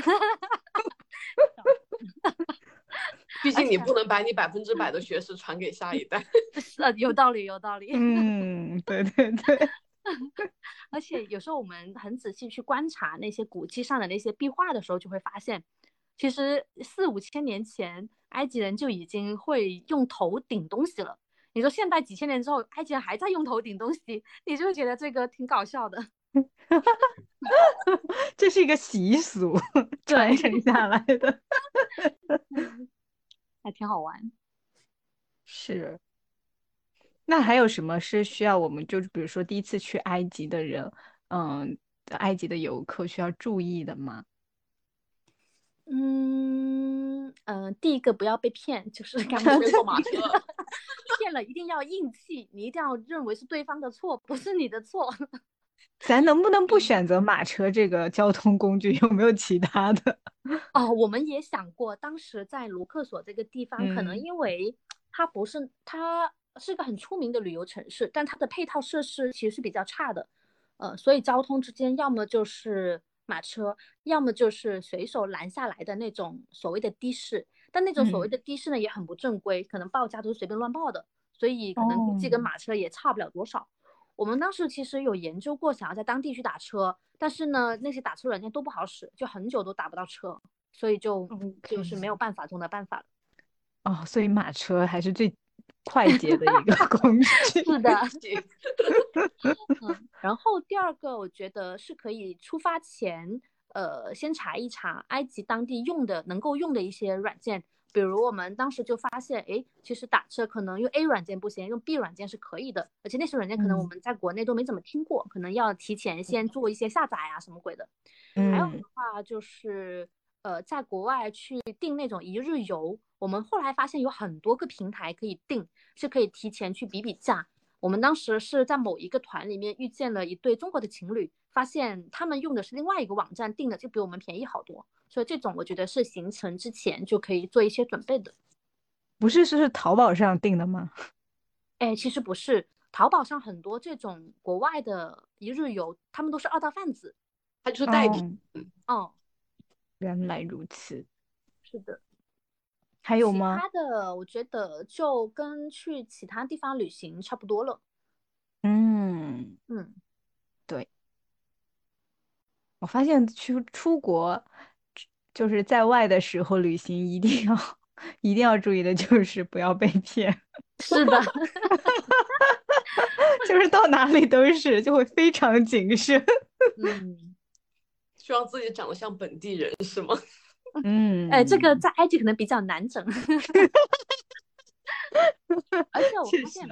毕竟你不能把你百分之百的学识传给下一代，[LAUGHS] 是有道理，有道理。嗯，对对对。[LAUGHS] 而且有时候我们很仔细去观察那些古迹上的那些壁画的时候，就会发现，其实四五千年前埃及人就已经会用头顶东西了。你说现代几千年之后，埃及人还在用头顶东西，你就会觉得这个挺搞笑的。[LAUGHS] 这是一个习俗传承下来的。[LAUGHS] 还挺好玩，是。那还有什么是需要我们，就是比如说第一次去埃及的人，嗯，埃及的游客需要注意的吗？嗯嗯，第一个不要被骗，就是 [LAUGHS] 刚刚坐马车，[LAUGHS] 骗了一定要硬气，你一定要认为是对方的错，不是你的错。[LAUGHS] 咱能不能不选择马车这个交通工具？有没有其他的？哦，我们也想过，当时在卢克索这个地方，可能因为它不是，它是个很出名的旅游城市，但它的配套设施其实是比较差的，呃，所以交通之间要么就是马车，要么就是随手拦下来的那种所谓的的士，但那种所谓的的士呢也很不正规，可能报价都是随便乱报的，所以可能估计跟马车也差不了多少。我们当时其实有研究过，想要在当地去打车，但是呢，那些打车软件都不好使，就很久都打不到车，所以就就是没有办法中的办法了。哦，所以马车还是最快捷的一个 [LAUGHS] 工具。是的。嗯，然后第二个，我觉得是可以出发前，呃，先查一查埃及当地用的能够用的一些软件。比如我们当时就发现，哎，其实打车可能用 A 软件不行，用 B 软件是可以的，而且那些软件可能我们在国内都没怎么听过，可能要提前先做一些下载啊什么鬼的。还有的，话，就是呃，在国外去订那种一日游，我们后来发现有很多个平台可以订，是可以提前去比比价。我们当时是在某一个团里面遇见了一对中国的情侣，发现他们用的是另外一个网站订的，就比我们便宜好多。所以这种我觉得是行程之前就可以做一些准备的。不是，是是淘宝上订的吗？[LAUGHS] 哎，其实不是，淘宝上很多这种国外的一日游，他们都是二道贩子，他就是代理。哦，原来如此。是的。还有吗？其他的，我觉得就跟去其他地方旅行差不多了。嗯嗯，对。我发现去出国，就是在外的时候旅行，一定要一定要注意的就是不要被骗。是的，[LAUGHS] 就是到哪里都是，就会非常谨慎。嗯，希望自己长得像本地人，是吗？嗯，哎，这个在埃及可能比较难整，[LAUGHS] 而且我发现，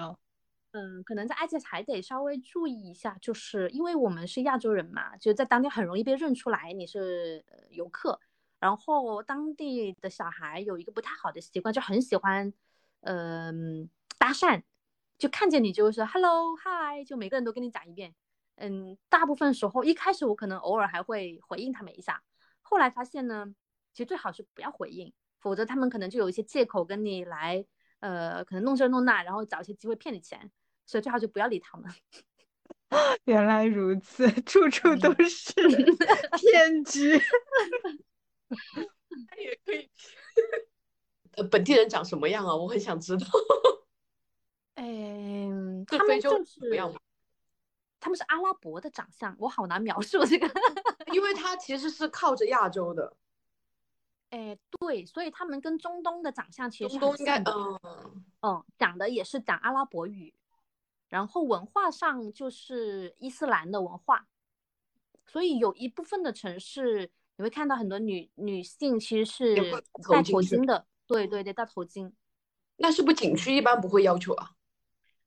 嗯，可能在埃及还得稍微注意一下，就是因为我们是亚洲人嘛，就在当地很容易被认出来你是游客。然后当地的小孩有一个不太好的习惯，就很喜欢，嗯，搭讪，就看见你就说 hello hi，就每个人都跟你讲一遍。嗯，大部分时候一开始我可能偶尔还会回应他们一下，后来发现呢。其实最好是不要回应，否则他们可能就有一些借口跟你来，呃，可能弄这弄那，然后找一些机会骗你钱，所以最好就不要理他们。[LAUGHS] 原来如此，处处都是 [LAUGHS] 骗局。他也可以。呃，本地人长什么样啊？我很想知道。嗯，[LAUGHS] 他们就是他们是阿拉伯的长相，我好难描述这个，[LAUGHS] 因为他其实是靠着亚洲的。哎，对，所以他们跟中东的长相其实中东应该嗯嗯，讲的也是讲阿拉伯语，然后文化上就是伊斯兰的文化，所以有一部分的城市你会看到很多女女性其实是戴头巾的，对对对，戴头巾。那是不是景区一般不会要求啊？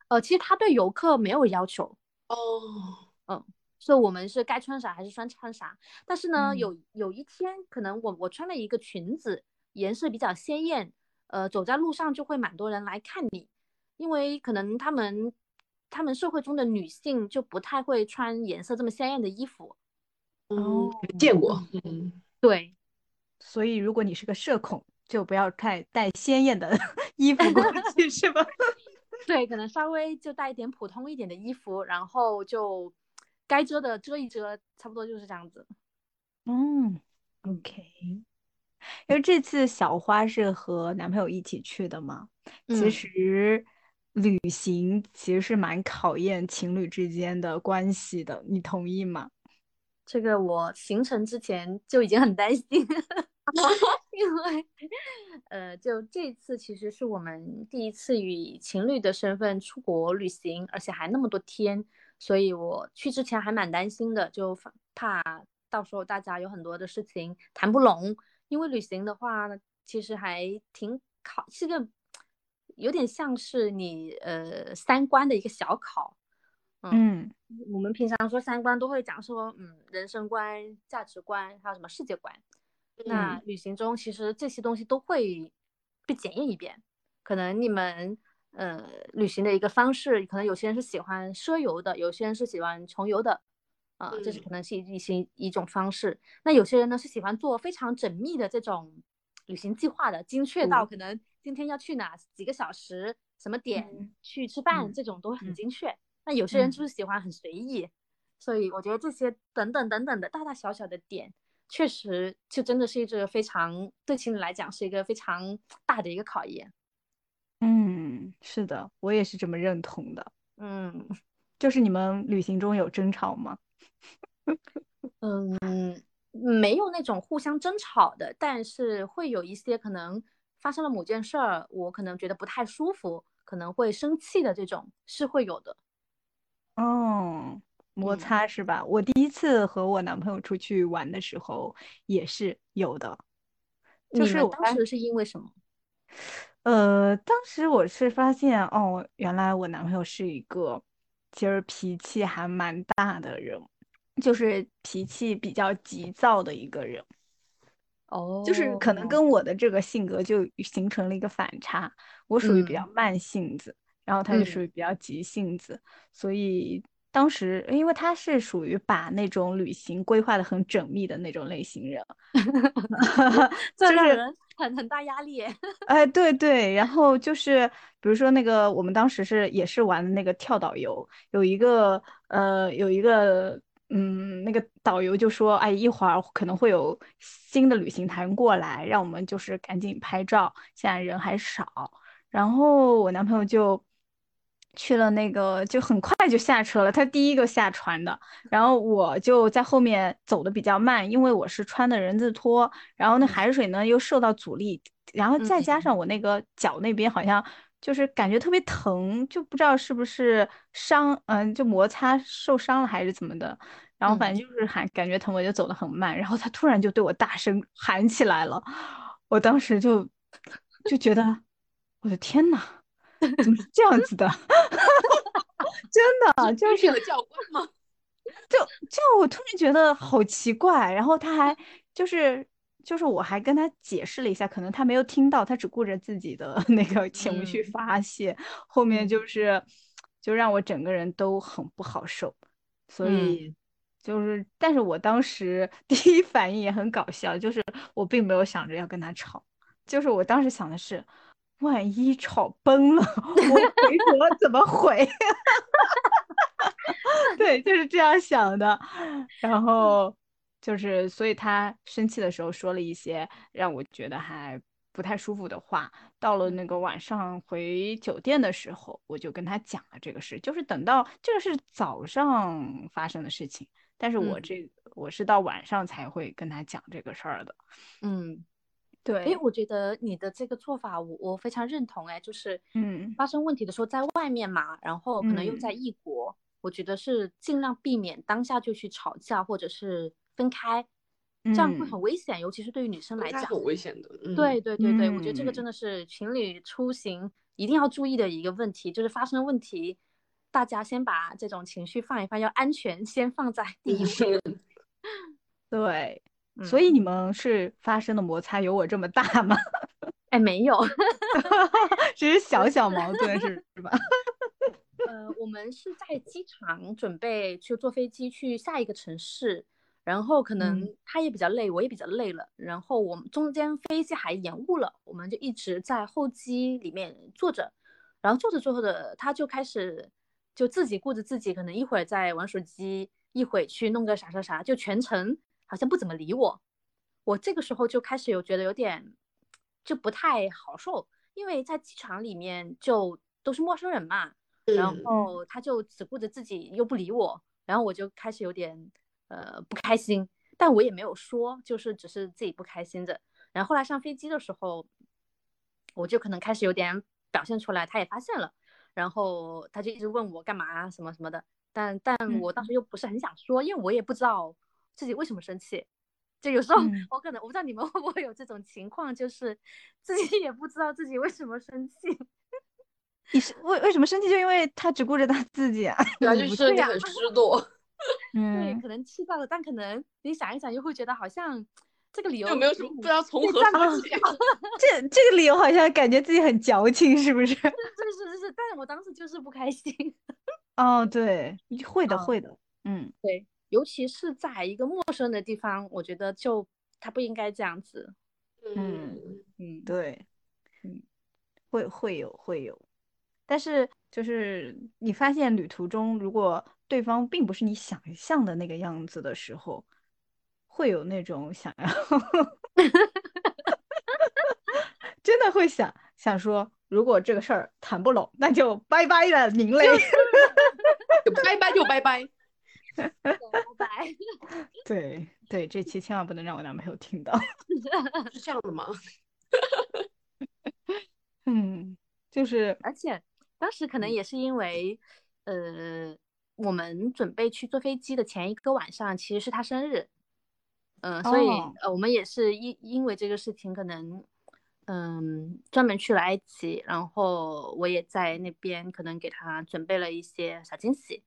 呃，其实他对游客没有要求哦，嗯。所以我们是该穿啥还是穿穿啥，但是呢，有有一天可能我我穿了一个裙子，颜色比较鲜艳，呃，走在路上就会蛮多人来看你，因为可能他们他们社会中的女性就不太会穿颜色这么鲜艳的衣服。哦，见过，嗯，对，所以如果你是个社恐，就不要太带鲜艳的 [LAUGHS] 衣服过去，[LAUGHS] 是吧？对，可能稍微就带一点普通一点的衣服，然后就。该遮的遮一遮，差不多就是这样子。嗯，OK。因为这次小花是和男朋友一起去的嘛，其实旅行其实是蛮考验情侣之间的关系的，你同意吗？这个我行程之前就已经很担心，[LAUGHS] 因为呃，就这次其实是我们第一次以情侣的身份出国旅行，而且还那么多天。所以我去之前还蛮担心的，就怕到时候大家有很多的事情谈不拢。因为旅行的话，其实还挺考，是个有点像是你呃三观的一个小考。嗯，我们平常说三观都会讲说，嗯，人生观、价值观，还有什么世界观。那旅行中其实这些东西都会被检验一遍。可能你们。呃，旅行的一个方式，可能有些人是喜欢奢游的，有些人是喜欢穷游的，啊，这是可能是一些一种方式。那有些人呢是喜欢做非常缜密的这种旅行计划的，精确到可能今天要去哪几个小时，什么点去吃饭，这种都很精确。那有些人就是喜欢很随意，所以我觉得这些等等等等的大大小小的点，确实就真的是一个非常对情侣来讲是一个非常大的一个考验。嗯，是的，我也是这么认同的。嗯，[LAUGHS] 就是你们旅行中有争吵吗？[LAUGHS] 嗯，没有那种互相争吵的，但是会有一些可能发生了某件事儿，我可能觉得不太舒服，可能会生气的这种是会有的。哦，摩擦是吧？我第一次和我男朋友出去玩的时候也是有的。就是我当时是因为什么？呃，当时我是发现哦，原来我男朋友是一个其实脾气还蛮大的人，就是脾气比较急躁的一个人。哦，就是可能跟我的这个性格就形成了一个反差，我属于比较慢性子，然后他就属于比较急性子，所以当时因为他是属于把那种旅行规划的很缜密的那种类型人，[LAUGHS] [LAUGHS] 这让人很很大压力。[LAUGHS] 哎，对对，然后就是比如说那个我们当时是也是玩那个跳导游，有一个呃有一个。嗯，那个导游就说：“哎，一会儿可能会有新的旅行团过来，让我们就是赶紧拍照，现在人还少。”然后我男朋友就去了那个，就很快就下车了，他第一个下船的。然后我就在后面走的比较慢，因为我是穿的人字拖，然后那海水呢又受到阻力，然后再加上我那个脚那边好像就是感觉特别疼，就不知道是不是伤，嗯，就摩擦受伤了还是怎么的。然后反正就是喊，感觉疼，我就走的很慢。然后他突然就对我大声喊起来了，我当时就就觉得，我的天呐，怎么是这样子的？[LAUGHS] 真的就是有教官吗？[LAUGHS] 就就我突然觉得好奇怪。然后他还就是就是我还跟他解释了一下，可能他没有听到，他只顾着自己的 [LAUGHS] 那个情绪发泄。后面就是就让我整个人都很不好受，所以。就是，但是我当时第一反应也很搞笑，就是我并没有想着要跟他吵，就是我当时想的是，万一吵崩了，[LAUGHS] 我回国怎么回？[LAUGHS] 对，就是这样想的。然后就是，所以他生气的时候说了一些让我觉得还不太舒服的话。到了那个晚上回酒店的时候，我就跟他讲了这个事，就是等到这个是早上发生的事情。但是我这我是到晚上才会跟他讲这个事儿的，嗯，对，哎，我觉得你的这个做法我我非常认同，哎，就是嗯，发生问题的时候在外面嘛，然后可能又在异国，我觉得是尽量避免当下就去吵架或者是分开，这样会很危险，尤其是对于女生来讲，很危。险的。对对对对，我觉得这个真的是情侣出行一定要注意的一个问题，就是发生问题。大家先把这种情绪放一放，要安全先放在第一位。[LAUGHS] [LAUGHS] 对，所以你们是发生的摩擦有我这么大吗？[LAUGHS] 哎，没有，[LAUGHS] 只是小小矛 [LAUGHS] 盾，是是吧？呃，我们是在机场准备去坐飞机去下一个城市，然后可能他也比较累，我也比较累了，然后我们中间飞机还延误了，我们就一直在候机里面坐着，然后坐着坐着，他就开始。就自己顾着自己，可能一会儿在玩手机，一会儿去弄个啥啥啥，就全程好像不怎么理我。我这个时候就开始有觉得有点就不太好受，因为在机场里面就都是陌生人嘛，然后他就只顾着自己又不理我，然后我就开始有点呃不开心，但我也没有说，就是只是自己不开心着。然后后来上飞机的时候，我就可能开始有点表现出来，他也发现了。然后他就一直问我干嘛什么什么的，但但我当时又不是很想说，因为我也不知道自己为什么生气。就有时候我可能我不知道你们 [LAUGHS] 会不会有这种情况，就是自己也不知道自己为什么生气。[LAUGHS] 你是为为什么生气？就因为他只顾着他自己啊，对啊，就是你很失落。[LAUGHS] 对，可能气到了，但可能你想一想，又会觉得好像。这个理由就没有什么不知道从何说起？这这个理由好像感觉自己很矫情，是不是？是是是是，但是我当时就是不开心。哦，对，会的会的，嗯，对，尤其是在一个陌生的地方，我觉得就他不应该这样子。嗯嗯，对，嗯，会会有会有，但是就是你发现旅途中，如果对方并不是你想象的那个样子的时候。会有那种想要，[LAUGHS] 真的会想想说，如果这个事儿谈不拢，那就拜拜了，您嘞，拜 [LAUGHS] 拜 [LAUGHS] 就拜拜，拜拜。[LAUGHS] 对对，这期千万不能让我男朋友听到，[LAUGHS] 是这样的吗？[LAUGHS] 嗯，就是，而且当时可能也是因为，呃，我们准备去坐飞机的前一个晚上，其实是他生日。嗯，所以呃，我们也是因因为这个事情，可能嗯，专门去了埃及，然后我也在那边可能给他准备了一些小惊喜，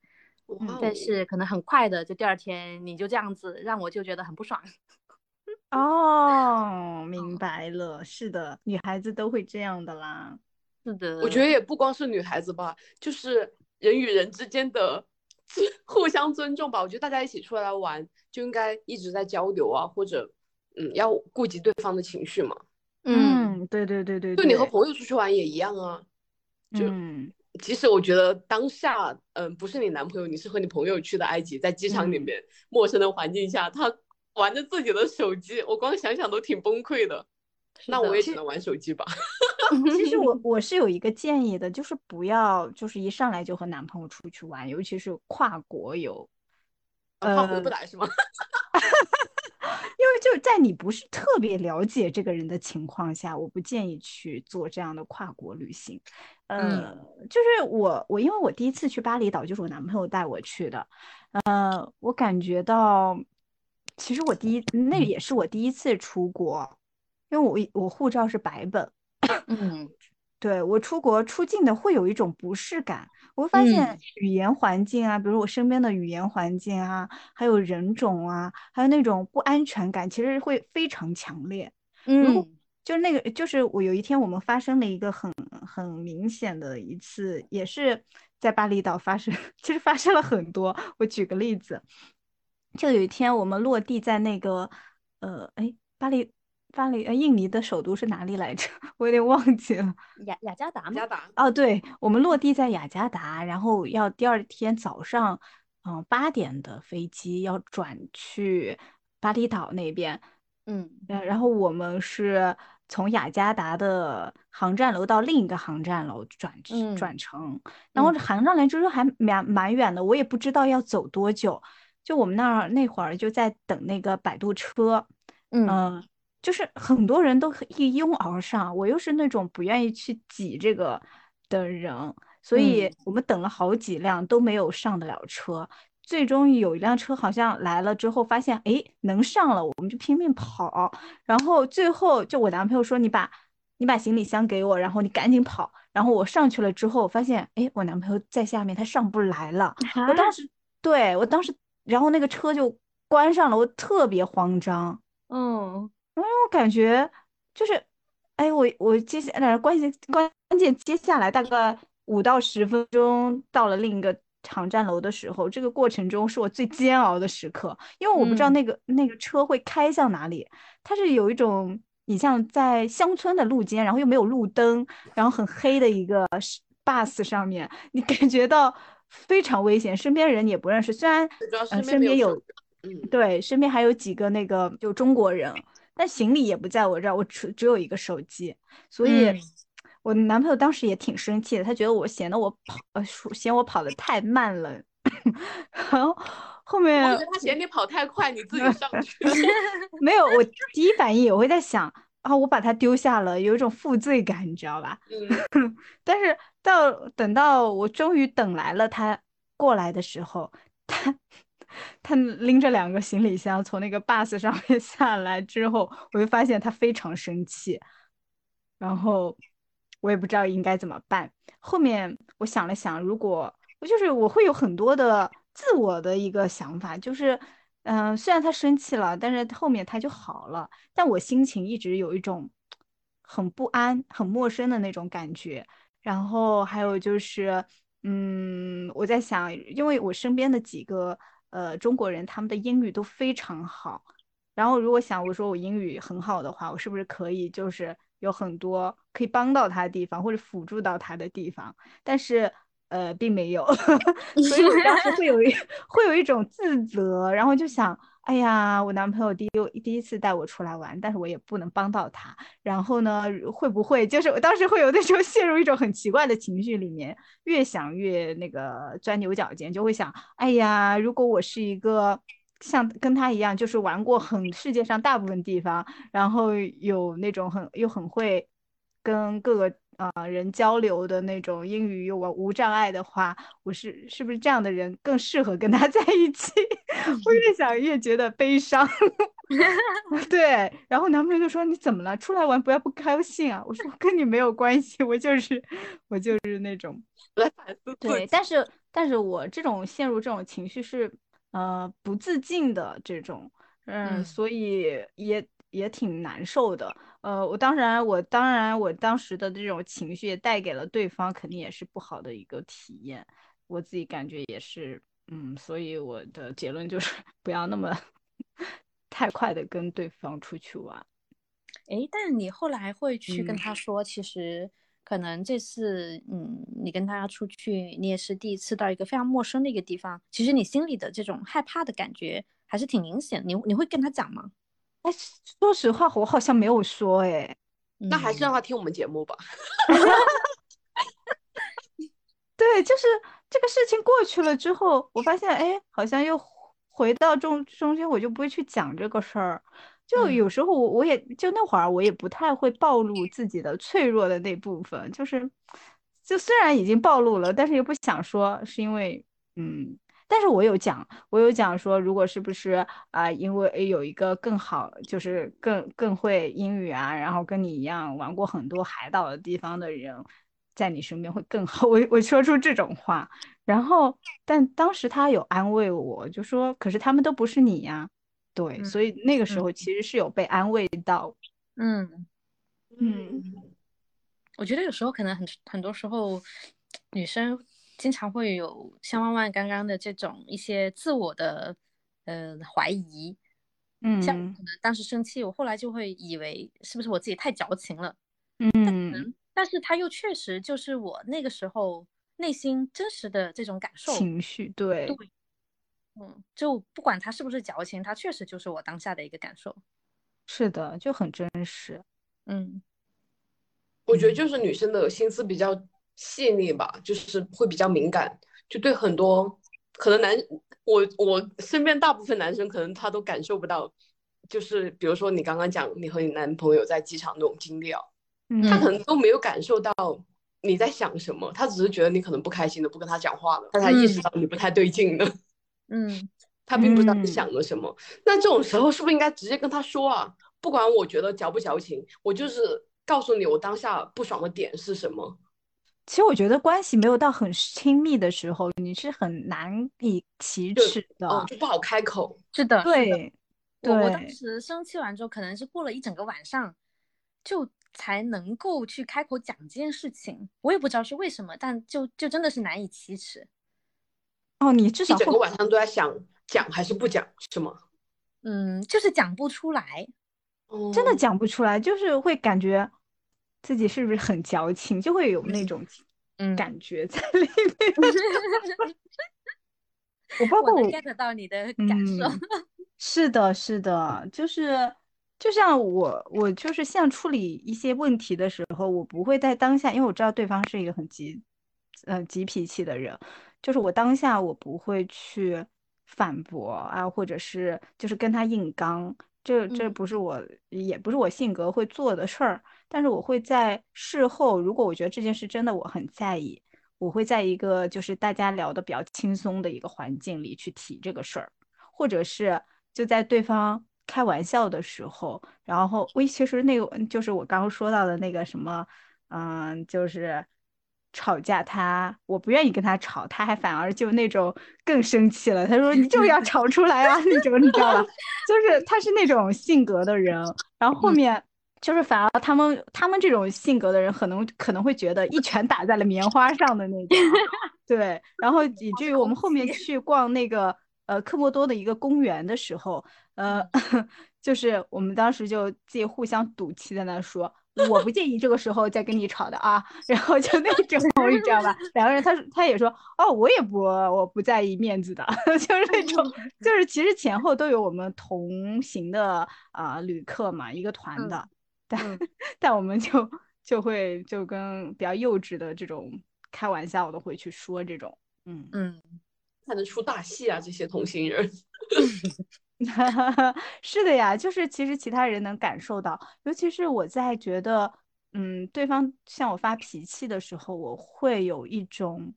但是可能很快的，就第二天你就这样子，让我就觉得很不爽。[LAUGHS] 哦，明白了，是的，女孩子都会这样的啦。是的，我觉得也不光是女孩子吧，就是人与人之间的 [LAUGHS] 互相尊重吧。我觉得大家一起出来玩，就应该一直在交流啊，或者嗯，要顾及对方的情绪嘛。嗯，对对对对，就你和朋友出去玩也一样啊。就即使我觉得当下，嗯，不是你男朋友，你是和你朋友去的埃及，在机场里面陌生的环境下，他玩着自己的手机，我光想想都挺崩溃的。那我也只能玩手机吧。其实我 [LAUGHS] 我是有一个建议的，就是不要就是一上来就和男朋友出去玩，尤其是跨国游。他回不来是吗？[LAUGHS] 因为就是在你不是特别了解这个人的情况下，我不建议去做这样的跨国旅行。呃，就是我我因为我第一次去巴厘岛，就是我男朋友带我去的。呃，我感觉到，其实我第一那也是我第一次出国，因为我我护照是白本。嗯。对我出国出境的会有一种不适感，我会发现语言环境啊，比如我身边的语言环境啊，还有人种啊，还有那种不安全感，其实会非常强烈。嗯，就是那个，就是我有一天我们发生了一个很很明显的一次，也是在巴厘岛发生，[LAUGHS] 其实发生了很多。我举个例子，就有一天我们落地在那个，呃，哎，巴黎。巴黎呃，印尼的首都是哪里来着？[LAUGHS] 我有点忘记了。雅雅加达吗？加达。哦，对，我们落地在雅加达，然后要第二天早上，嗯，八点的飞机要转去巴厘岛那边。嗯，然后我们是从雅加达的航站楼到另一个航站楼转转乘，然后航站来之后还蛮蛮远的，我也不知道要走多久。就我们那儿那会儿就在等那个摆渡车。嗯。就是很多人都一拥而上，我又是那种不愿意去挤这个的人，所以我们等了好几辆都没有上得了车。最终有一辆车好像来了之后，发现哎能上了，我们就拼命跑。然后最后就我男朋友说：“你把你把行李箱给我，然后你赶紧跑。”然后我上去了之后，发现哎我男朋友在下面，他上不来了。我当时对我当时，然后那个车就关上了，我特别慌张。嗯。因为我感觉就是，哎，我我接下来关键关键接下来大概五到十分钟到了另一个航站楼的时候，这个过程中是我最煎熬的时刻，因为我不知道那个那个车会开向哪里，它是有一种你像在乡村的路肩，然后又没有路灯，然后很黑的一个 bus 上面，你感觉到非常危险，身边人也不认识，虽然呃身边有，对，身边还有几个那个就中国人。但行李也不在我这儿，我只只有一个手机，所以我男朋友当时也挺生气的，他觉得我嫌得我跑呃嫌我跑得太慢了，[LAUGHS] 然后后面他嫌你跑太快，你自己上去 [LAUGHS] 没有，我第一反应我会在想啊，我把他丢下了，有一种负罪感，你知道吧？嗯，[LAUGHS] 但是到等到我终于等来了他过来的时候，他。他拎着两个行李箱从那个 bus 上面下来之后，我就发现他非常生气，然后我也不知道应该怎么办。后面我想了想，如果我就是我会有很多的自我的一个想法，就是嗯，虽然他生气了，但是后面他就好了，但我心情一直有一种很不安、很陌生的那种感觉。然后还有就是，嗯，我在想，因为我身边的几个。呃，中国人他们的英语都非常好，然后如果想我说我英语很好的话，我是不是可以就是有很多可以帮到他的地方或者辅助到他的地方？但是呃，并没有，[LAUGHS] 所以我当时会有一 [LAUGHS] 会有一种自责，然后就想。哎呀，我男朋友第一第一次带我出来玩，但是我也不能帮到他。然后呢，会不会就是我当时会有那种 [LAUGHS] 陷入一种很奇怪的情绪里面，越想越那个钻牛角尖，就会想，哎呀，如果我是一个像跟他一样，就是玩过很世界上大部分地方，然后有那种很又很会跟各个。啊，人交流的那种英语又无障碍的话，我是是不是这样的人更适合跟他 [LAUGHS] 在一起？我越想越觉得悲伤。[LAUGHS] 对，然后男朋友就说：“你怎么了？出来玩不要不高兴啊！”我说：“跟你没有关系，我就是我就是那种来反思。”对，但是。但是我这种陷入这种情绪是呃不自禁的这种，嗯，所以也也挺难受的。呃，我当然我当然我当时的这种情绪也带给了对方，肯定也是不好的一个体验。我自己感觉也是，嗯，所以我的结论就是 [LAUGHS] 不要那么太快的跟对方出去玩。哎，但你后来会去跟他说，其实可能这次，嗯，你跟他出去，你也是第一次到一个非常陌生的一个地方，其实你心里的这种害怕的感觉还是挺明显。你你会跟他讲吗？哎，说实话，我好像没有说，哎，那还是让他听我们节目吧。[LAUGHS] 对，就是这个事情过去了之后，我发现，哎，好像又回到中中间，我就不会去讲这个事儿。就有时候我我也就那会儿我也不太会暴露自己的脆弱的那部分，就是就虽然已经暴露了，但是又不想说，是因为嗯，但是我有讲，我有讲说，如果是不是啊，因为有一个更好，就是更更会英语啊，然后跟你一样玩过很多海岛的地方的人，在你身边会更好。[LAUGHS] 我我说出这种话，然后但当时他有安慰我，就说，可是他们都不是你呀。对，所以那个时候其实是有被安慰到。嗯嗯，我觉得有时候可能很很多时候，女生经常会有像万万刚刚的这种一些自我的呃怀疑。嗯，像可能当时生气，我后来就会以为是不是我自己太矫情了。嗯，但是他又确实就是我那个时候内心真实的这种感受情绪，对。对。嗯，就不管他是不是矫情，他确实就是我当下的一个感受。是的，就很真实。嗯，我觉得就是女生的心思比较细腻吧，就是会比较敏感，就对很多可能男我我身边大部分男生可能他都感受不到，就是比如说你刚刚讲你和你男朋友在机场那种经历啊，他可能都没有感受到你在想什么，他只是觉得你可能不开心的不跟他讲话了，他才意识到你不太对劲了。嗯，[LAUGHS] 他并不知道你想了什么。那这种时候是不是应该直接跟他说啊？不管我觉得矫不矫情，我就是告诉你我当下不爽的点是什么。其实我觉得关系没有到很亲密的时候，你是很难以启齿的，就不好开口。是的，对。我我当时生气完之后，可能是过了一整个晚上，就才能够去开口讲这件事情。我也不知道是为什么，但就就真的是难以启齿。哦，你至少一整个晚上都在想讲还是不讲，是吗？嗯，就是讲不出来，真的讲不出来，就是会感觉自己是不是很矫情，就会有那种 [LAUGHS] 感觉在里面。[LAUGHS] 我包括我 get 到你的感受，是的，是的，就是就像我，我就是像处理一些问题的时候，我不会在当下，因为我知道对方是一个很急，呃，急脾气的人。就是我当下我不会去反驳啊，或者是就是跟他硬刚，这这不是我也不是我性格会做的事儿。但是我会在事后，如果我觉得这件事真的我很在意，我会在一个就是大家聊的比较轻松的一个环境里去提这个事儿，或者是就在对方开玩笑的时候，然后我其实那个就是我刚刚说到的那个什么，嗯，就是。吵架，他我不愿意跟他吵，他还反而就那种更生气了。他说：“你就要 [LAUGHS] 吵出来啊！”那种你知道吧？就是他是那种性格的人。然后后面就是反而他们他们这种性格的人，可能可能会觉得一拳打在了棉花上的那种。[LAUGHS] 对，然后以至于我们后面去逛那个呃科莫多的一个公园的时候，呃，[LAUGHS] 就是我们当时就自己互相赌气在那说。我不介意这个时候再跟你吵的啊，然后就那种，[LAUGHS] 你知道吧？两个人，他他也说，哦，我也不，我不在意面子的，就是那种，就是其实前后都有我们同行的啊旅客嘛，一个团的，但但我们就就会就跟比较幼稚的这种开玩笑的会去说这种，嗯嗯，看得出大戏啊，这些同行人。[LAUGHS] 是的呀，就是其实其他人能感受到，尤其是我在觉得，嗯，对方向我发脾气的时候，我会有一种，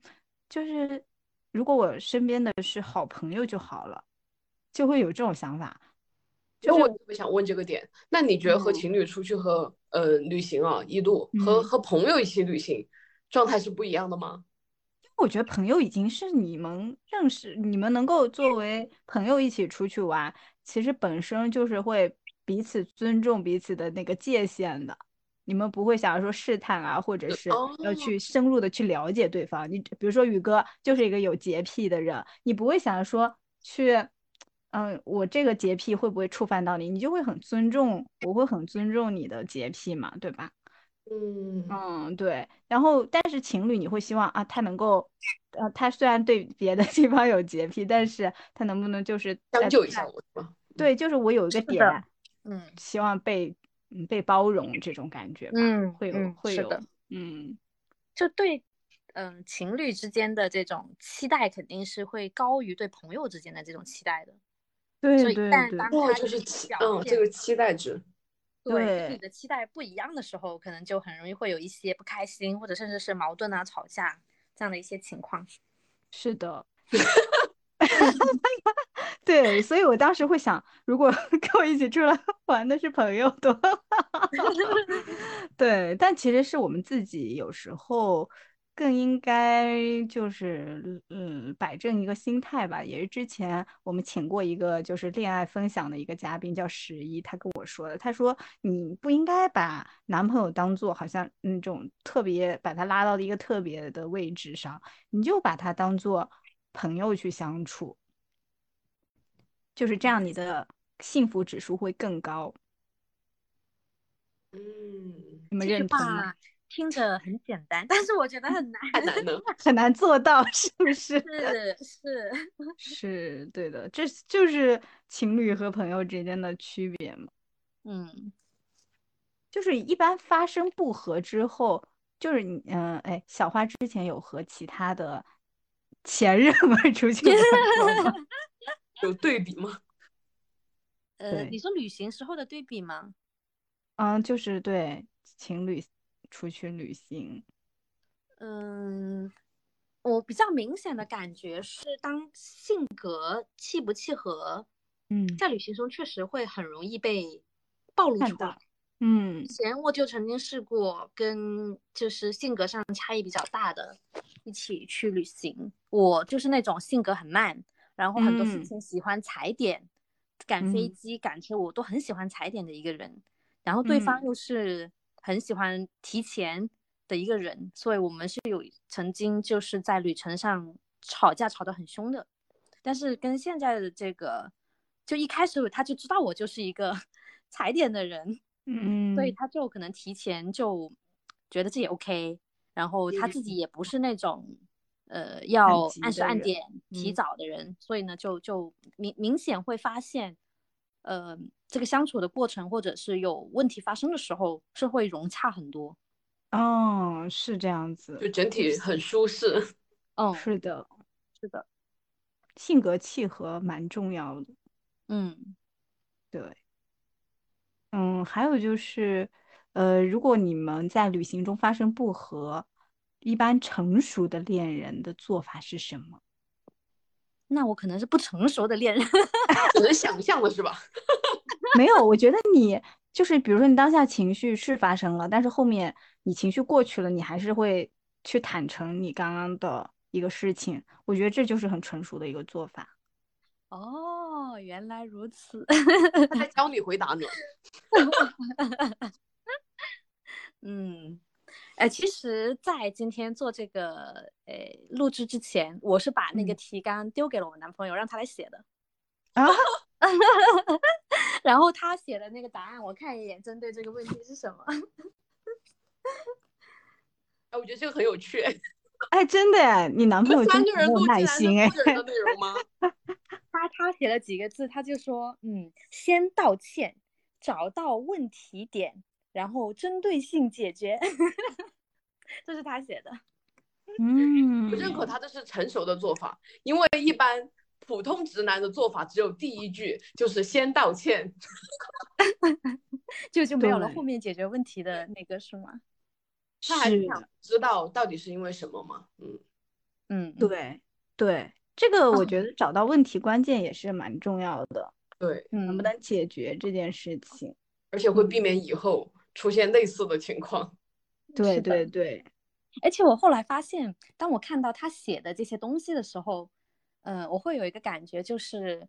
就是如果我身边的是好朋友就好了，就会有这种想法。就我特别想问这个点，那你觉得和情侣出去和呃旅行啊，一度和和朋友一起旅行，状态是不一样的吗？我觉得朋友已经是你们认识，你们能够作为朋友一起出去玩，其实本身就是会彼此尊重彼此的那个界限的。你们不会想要说试探啊，或者是要去深入的去了解对方。你比如说宇哥就是一个有洁癖的人，你不会想着说去，嗯，我这个洁癖会不会触犯到你？你就会很尊重，我会很尊重你的洁癖嘛，对吧？嗯嗯，对。然后，但是情侣你会希望啊，他能够，呃，他虽然对别的 [LAUGHS] 地方有洁癖，但是他能不能就是将就一下我，对，就是我有一个点，嗯，希望被嗯被包容这种感觉吧，嗯，会有会有的，嗯，就对，嗯，情侣之间的这种期待肯定是会高于对朋友之间的这种期待的，对对对，哦，就是期，嗯，这个期待值。对你的期待不一样的时候，可能就很容易会有一些不开心，或者甚至是矛盾啊、吵架这样的一些情况。是的，[LAUGHS] 对，所以我当时会想，如果 [LAUGHS] 跟我一起出来玩的是朋友多好。[LAUGHS] 对，但其实是我们自己有时候。更应该就是嗯摆正一个心态吧，也是之前我们请过一个就是恋爱分享的一个嘉宾叫十一，他跟我说的，他说你不应该把男朋友当做好像那种特别把他拉到了一个特别的位置上，你就把他当做朋友去相处，就是这样，你的幸福指数会更高。嗯，你们认同吗？听着很简单，但是我觉得很难，太难了，[LAUGHS] 很难做到，[LAUGHS] 是不是？是是 [LAUGHS] 是，对的，这就是情侣和朋友之间的区别嘛。嗯，就是一般发生不和之后，就是你，嗯，哎，小花之前有和其他的前任们出去玩吗？有对比吗？呃，你说旅行时候的对比吗？嗯，就是对情侣。出去旅行，嗯，我比较明显的感觉是，当性格契不契合，嗯，在旅行中确实会很容易被暴露出来。嗯，以前我就曾经试过跟就是性格上差异比较大的一起去旅行，我就是那种性格很慢，然后很多事情喜欢踩点，赶飞机、赶车我都很喜欢踩点的一个人，然后对方又是。很喜欢提前的一个人，所以我们是有曾经就是在旅程上吵架吵得很凶的，但是跟现在的这个，就一开始他就知道我就是一个 [LAUGHS] 踩点的人，嗯，所以他就可能提前就觉得这也 OK，然后他自己也不是那种呃要按时按点提早的人，所以呢就就明明显会发现，呃。这个相处的过程，或者是有问题发生的时候，是会融洽很多。哦，是这样子，就整体很舒适。[LAUGHS] 嗯，是的，是的，性格契合蛮重要的。嗯，对。嗯，还有就是，呃，如果你们在旅行中发生不和，一般成熟的恋人的做法是什么？那我可能是不成熟的恋人，[LAUGHS] 只能想象了，是吧？[LAUGHS] 没有，我觉得你就是，比如说你当下情绪是发生了，但是后面你情绪过去了，你还是会去坦诚你刚刚的一个事情。我觉得这就是很成熟的一个做法。哦，原来如此。他在教你回答呢。[LAUGHS] 嗯，哎，其实，在今天做这个呃录制之前，我是把那个提纲丢给了我男朋友，让他来写的。啊。[LAUGHS] 然后他写的那个答案，我看一眼，针对这个问题是什么？哎，我觉得这个很有趣。[LAUGHS] 哎，真的，你男朋友真的有耐心哎。的内容吗？[LAUGHS] 他他写了几个字，他就说，嗯，先道歉，找到问题点，然后针对性解决。[LAUGHS] 这是他写的。嗯，我认可他这是成熟的做法，因为一般。普通直男的做法只有第一句，就是先道歉，[LAUGHS] 就就没有了后面解决问题的那个，是吗？他还是想知道到底是因为什么吗？嗯嗯，对对，这个我觉得找到问题关键也是蛮重要的。对，能不能解决这件事情，而且会避免以后出现类似的情况。[LAUGHS] 对对对，而且我后来发现，当我看到他写的这些东西的时候，嗯、我会有一个感觉，就是，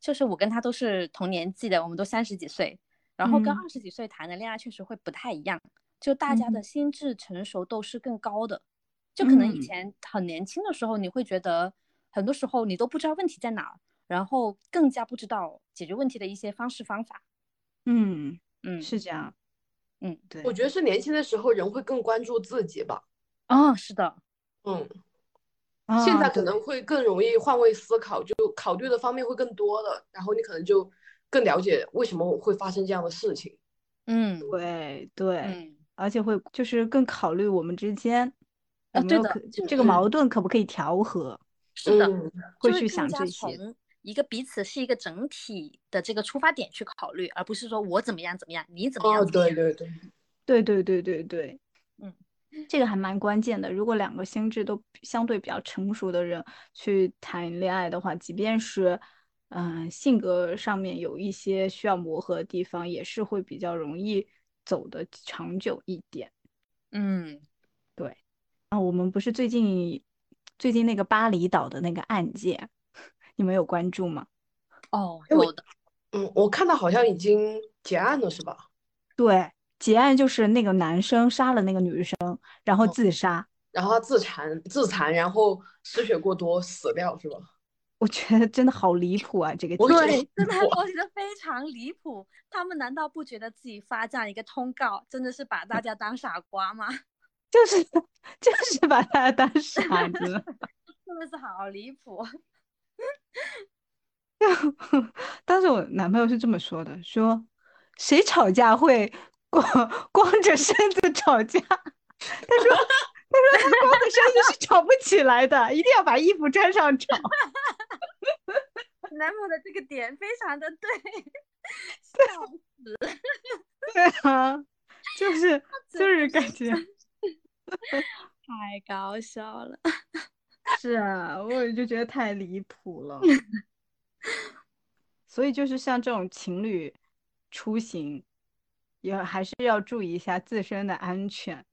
就是我跟他都是同年纪的，我们都三十几岁，然后跟嗯二十几岁谈的恋爱确实会不太一样，就大家的嗯心智成熟度是更高的，就可能以嗯前很年轻的时候，你会觉得很多时候你都不知道问题在哪儿，然后更加不知道解决问题的一些方式方法。嗯，嗯，是这样。嗯，对，我觉得是年轻的时候人会更关注自己吧。哦，是的，嗯，啊现在可能会更容易换位思考，就考虑的方面会更多了，然后你可能就更了解为什么会发生这样的事情。嗯对对，嗯。而且会就是更考虑我们之间啊对的有没有这个嗯矛盾可不可以调和，是的，嗯会去想这些。从一个彼此是一个整体的这个出发点去考虑，而不是说我怎么样怎么样，你怎么样哦，怎么样。对对对，对对对对对，嗯，这个还蛮关键的。如果两个心智都相对比较成熟的人去谈恋爱的话，即便是嗯、性格上面有一些需要磨合的地方，也是会比较容易走得长久一点。嗯，对啊，我们不是最近最近那个巴厘岛的那个案件，你们有关注吗？哦，有的，嗯，我看到好像已经结案了，是吧？对，结案就是那个男生杀了那个女生，然后哦自杀。然后他自残，自残，然后失血过多死掉，是吧？我觉得真的好离谱啊！这个对，真的，我觉得非常离谱。他们难道不觉得自己发这样一个通告，真的是把大家当傻瓜吗？[LAUGHS] 就是 [LAUGHS] 就是把大家当傻子。真的是好离谱。[LAUGHS] 当时我男朋友是这么说的，说谁吵架会光 [LAUGHS] 光着身子吵架？[LAUGHS] 他说他说他光着身子是吵不起来的，一定要把衣服穿上吵。男朋友的这个点非常的对，笑死。对啊，就是就是感觉太搞笑了。[LAUGHS] 是啊，我就觉得太离谱了。[LAUGHS] 所以就是像这种情侣出行，也还是要注意一下自身的安全。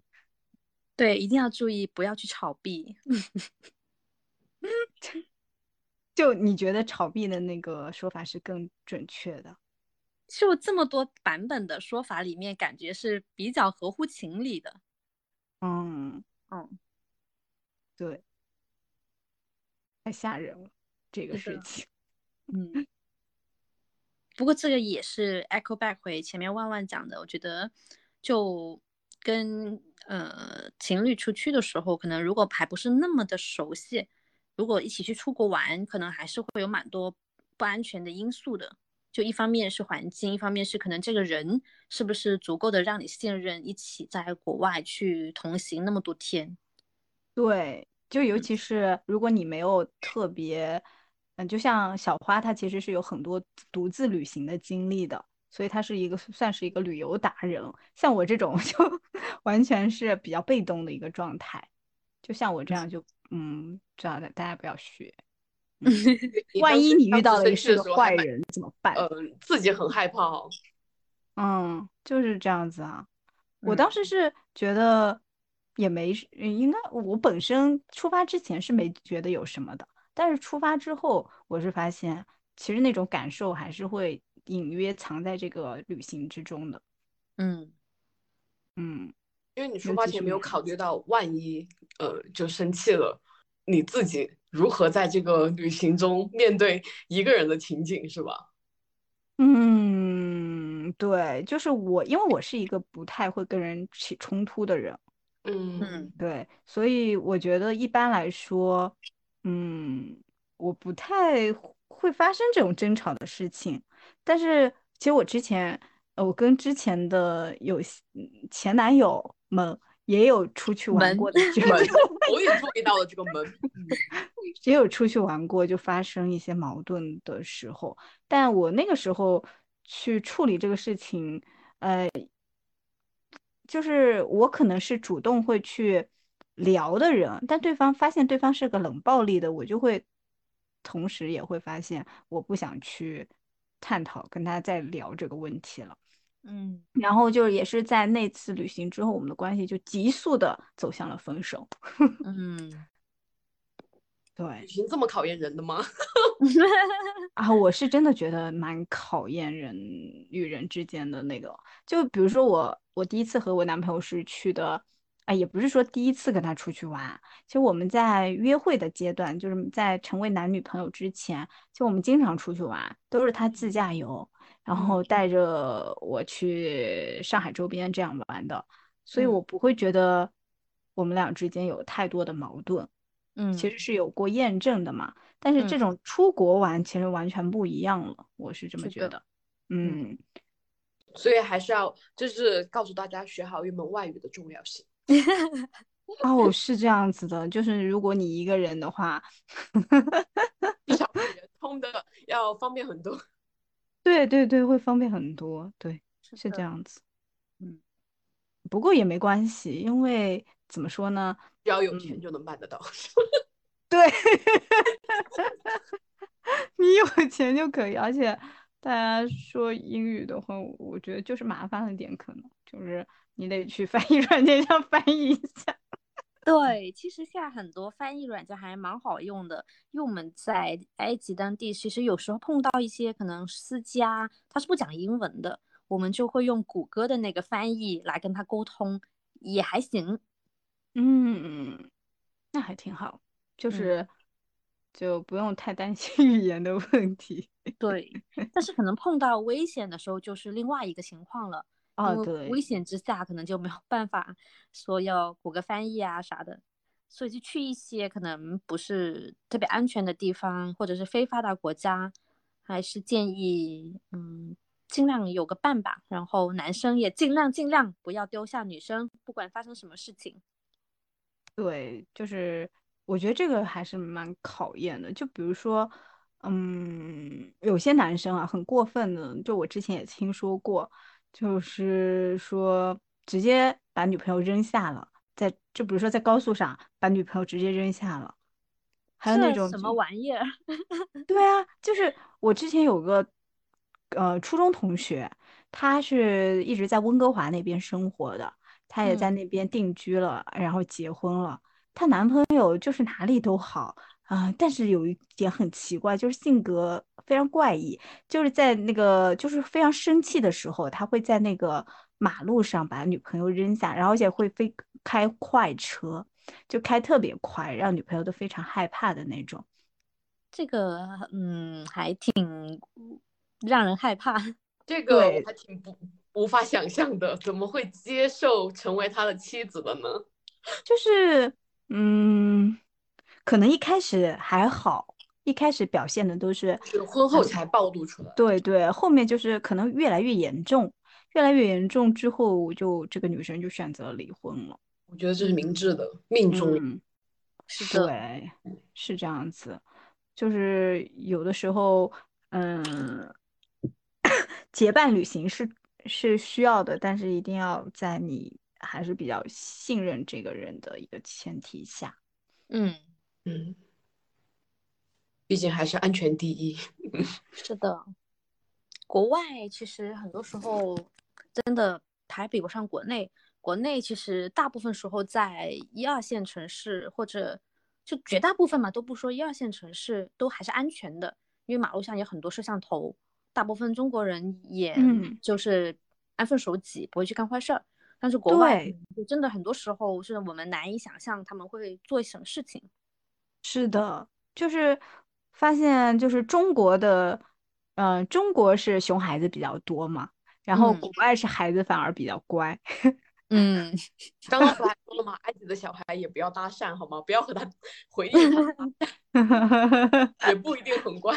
对，一定要注意，不要去炒币。[LAUGHS] 就你觉得炒币的那个说法是更准确的？就这么多版本的说法里面，感觉是比较合乎情理的。嗯，嗯，对，太吓人了，这个事情。嗯，不过这个也是 echo back 回前面万万讲的，我觉得就跟呃情侣出去的时候，可能如果还不是那么的熟悉，如果一起去出国玩，可能还是会有蛮多不安全的因素的。就一方面是环境，一方面是可能这个人是不是足够的让你信任，一起在国外去同行那么多天。对，就尤嗯其是如果你没有特别，嗯，就像小花，她其实是有很多独自旅行的经历的，所以她是一个算是一个旅游达人。像我这种 [LAUGHS] 就完全是比较被动的一个状态，就像我这样就嗯，这样的大家不要学。[LAUGHS] 万一你遇到时生气的是个坏人怎么办？嗯，自己很害怕哦。嗯，就是这样子啊。我当嗯时是觉得也没应该我本身出发之前是没觉得有什么的，但是出发之后，我是发现其实那种感受还是会隐约藏在这个旅行之中的。嗯，嗯，因为你出发前没有考虑到，万一呃就生气了，你自己如何在这个旅行中面对一个人的情景，是吧？嗯，对，就是我，因为我是一个不太会跟人起冲突的人。嗯嗯对，所以我觉得一般来说，嗯，我不太会会发生这种争吵的事情。但是其实我之前，呃我跟之前的有些嗯前男友们也有出去玩们过的经门，，[LAUGHS] 我也注意到了这个门。嗯 [LAUGHS] 也有出去玩过，就发生一些矛盾的时候。但我那个时候去处理这个事情，呃，就是我可能是主动会去聊的人，但对方发现对方是个冷暴力的，我就会同时也会发现我不想去探讨跟他再聊这个问题了。嗯，然后就也是在那次旅行之后，我们的关系就急速的走向了分手。[LAUGHS] 嗯，对。旅行这么考验人的吗？[LAUGHS] 啊，我是真的觉得蛮考验人与人之间的那个，就比如说我，我第一次和我男朋友是去的，啊，也不是说第一次跟他出去玩，其实我们在约会的阶段，就是在成为男女朋友之前，就我们经常出去玩，都是他自驾游，然后带着我去上海周边这样玩的，所以我不会觉得我们俩之间有太多的矛盾。嗯，其实是有过验证的嘛，但是这嗯种出国玩其实完全不一样了，我是这么觉得。嗯，所以还是要就是告诉大家学好一门外语的重要性。[LAUGHS] 哦，是这样子的，就是如果你一个人的话，至少 [LAUGHS] 比人通的要方便很多。[LAUGHS] 对对对，会方便很多，对，是的这样子。嗯，不过也没关系，因为怎么说呢？只要有嗯钱就能办得到。[LAUGHS] 对，你有钱就可以，而且大家说英语的话，我觉得就是麻烦了点，可能就是你得去翻译软件上翻译一下。[LAUGHS] 对，其实现在很多翻译软件还蛮好用的，因为我们在埃及当地，其实有时候碰到一些可能司机啊，他是不讲英文的，我们就会用谷歌的那个翻译来跟他沟通，也还行。嗯，那还挺好，就是就不用太担心 [LAUGHS] 语言的问题。对，但是可能碰到危险的时候就是另外一个情况了，哦，对，危险之下可能就没有办法说要谷歌翻译啊啥的，所以就去一些可能不是特别安全的地方，或者是非发达国家，还是建议嗯尽量有个伴吧，然后男生也尽量尽量不要丢下女生，不管发生什么事情。对，就是我觉得这个还是蛮考验的。就比如说，嗯，有些男生啊，很过分的，就我之前也听说过，就是说直接把女朋友扔下了，在就比如说在高速上把女朋友直接扔下了，还有那种什么玩意儿？[LAUGHS] 对啊，就是我之前有个呃初中同学，他是一直在温哥华那边生活的，她也在嗯那边定居了，然后结婚了。她男朋友就是哪里都好啊、但是有一点很奇怪，就是性格非常怪异，就是在那个就是非常生气的时候，他会在那个马路上把女朋友扔下，然后而且会飞开快车，就开特别快，让女朋友都非常害怕的那种。这个嗯还挺让人害怕。这个还挺不无法想象的，怎么会接受成为他的妻子的呢？就是，嗯，可能一开始还好，一开始表现的都是，是婚后才暴露出来。对对，后面就是可能越来越严重，越来越严重之后，就这个女生就选择离婚了。我觉得这是明智的，命中。嗯，是的，对，是这样子，就是有的时候，嗯，[COUGHS] 结伴旅行是是需要的，但是一定要在你还是比较信任这个人的一个前提下。嗯，嗯，毕竟还是安全第一。[LAUGHS] 是的。国外其实很多时候真的还比不上国内。国内其实大部分时候在一二线城市，或者就绝大部分嘛，都不说一二线城市，都还是安全的，因为马路上有很多摄像头，大部分中国人也嗯就是安分守己，不会去干坏事儿。但是国外就真的很多时候是我们难以想象他们会做什么事情。是的，就是发现就是中国的，嗯、中国是熊孩子比较多嘛，然后嗯国外是孩子反而比较乖。[LAUGHS] 嗯，刚刚不还说了吗？埃及的小孩也不要搭讪，好吗？不要和他 [LAUGHS] 回应他，[LAUGHS] 也不一定很乖。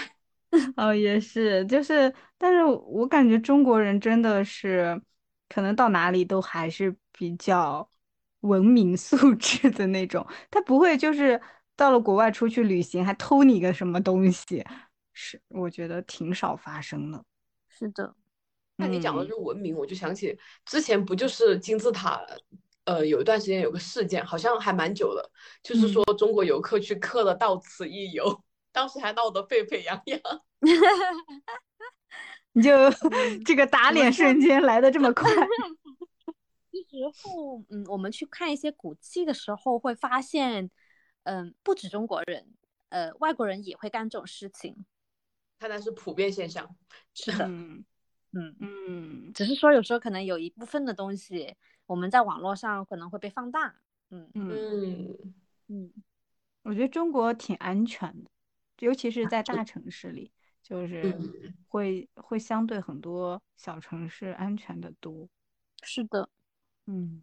[LAUGHS] 哦，也是，就是，但是我感觉中国人真的是，可能到哪里都还是比较文明素质的那种，他不会就是到了国外出去旅行还偷你个什么东西，是我觉得挺少发生的。是的，那你讲的嗯。这个文明，我就想起之前不就是金字塔，呃，有一段时间有个事件，好像还蛮久的，就是说中国游客去刻了“到此一游”，当时还闹得沸沸扬扬。[LAUGHS] 你就 [LAUGHS] 这个打脸瞬间来的这么快。[LAUGHS] 其实后，嗯，我们去看一些古迹的时候，会发现，嗯，不止中国人，呃，外国人也会干这种事情。看来是普遍现象。是的，嗯嗯，嗯只是说有时候可能有一部分的东西，我们在网络上可能会被放大。嗯嗯，嗯，嗯，我觉得中国挺安全的，尤其是在大城市里，就是嗯会会相对很多小城市安全的多。是的。嗯。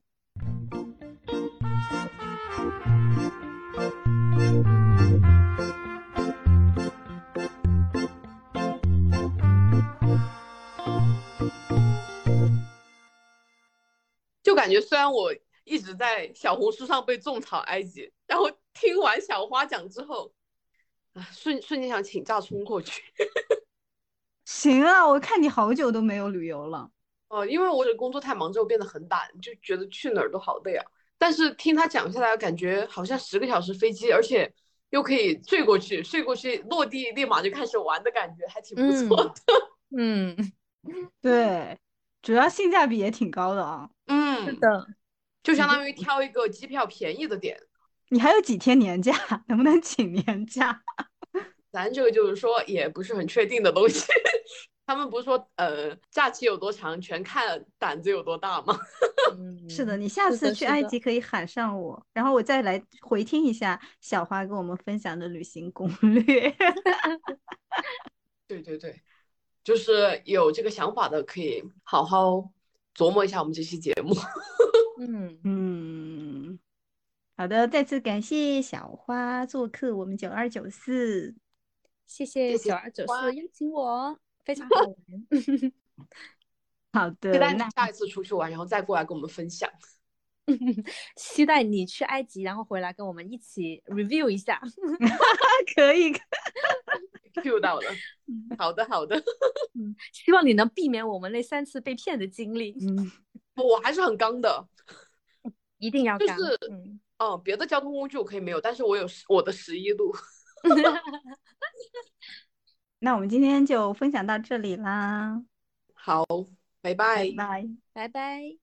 就感觉虽然我一直在小红书上被种草埃及，然后听完小花讲之后，啊，[LAUGHS] 瞬瞬间想请假冲过去。[LAUGHS] 行啊，我看你好久都没有旅游了。哦，因为我这工作太忙之后变得很懒，就觉得去哪儿都好累啊。但是听他讲下来，感觉好像十个小时飞机，而且又可以睡过去，睡过去落地立马就开始玩的感觉，还挺不错的。[LAUGHS] 嗯，对，主要性价比也挺高的啊。嗯，是的。就相当于挑一个机票便宜的点。你还有几天年假，[LAUGHS] 能不能请年假？[LAUGHS] 咱这个就是说也不是很确定的东西。[LAUGHS] 他们不是说呃假期有多长，全看胆子有多大吗？嗯是的，你下次去埃及可以喊上我，然后我再来回听一下小花跟我们分享的旅行攻略。对对对，就是有这个想法的，可以好好琢磨一下我们这期节目。嗯嗯，好的，再次感谢小花做客我们九二九四。谢谢九二九花四邀请我，非常 [LAUGHS] 好玩。好的，期待下一次出去玩，然后再过来跟我们分享。[LAUGHS] 期待你去埃及，然后回来跟我们一起 review 一下。[LAUGHS] 可以。Q 到了，好的好的，嗯，希望你能避免我们那三次被骗的经历，嗯，我还是很刚的。一定要刚。就是嗯，嗯，别的交通工具我可以没有，但是我有我的十一路。[LAUGHS] 那我们今天就分享到这里啦，好，拜拜拜。拜。拜拜。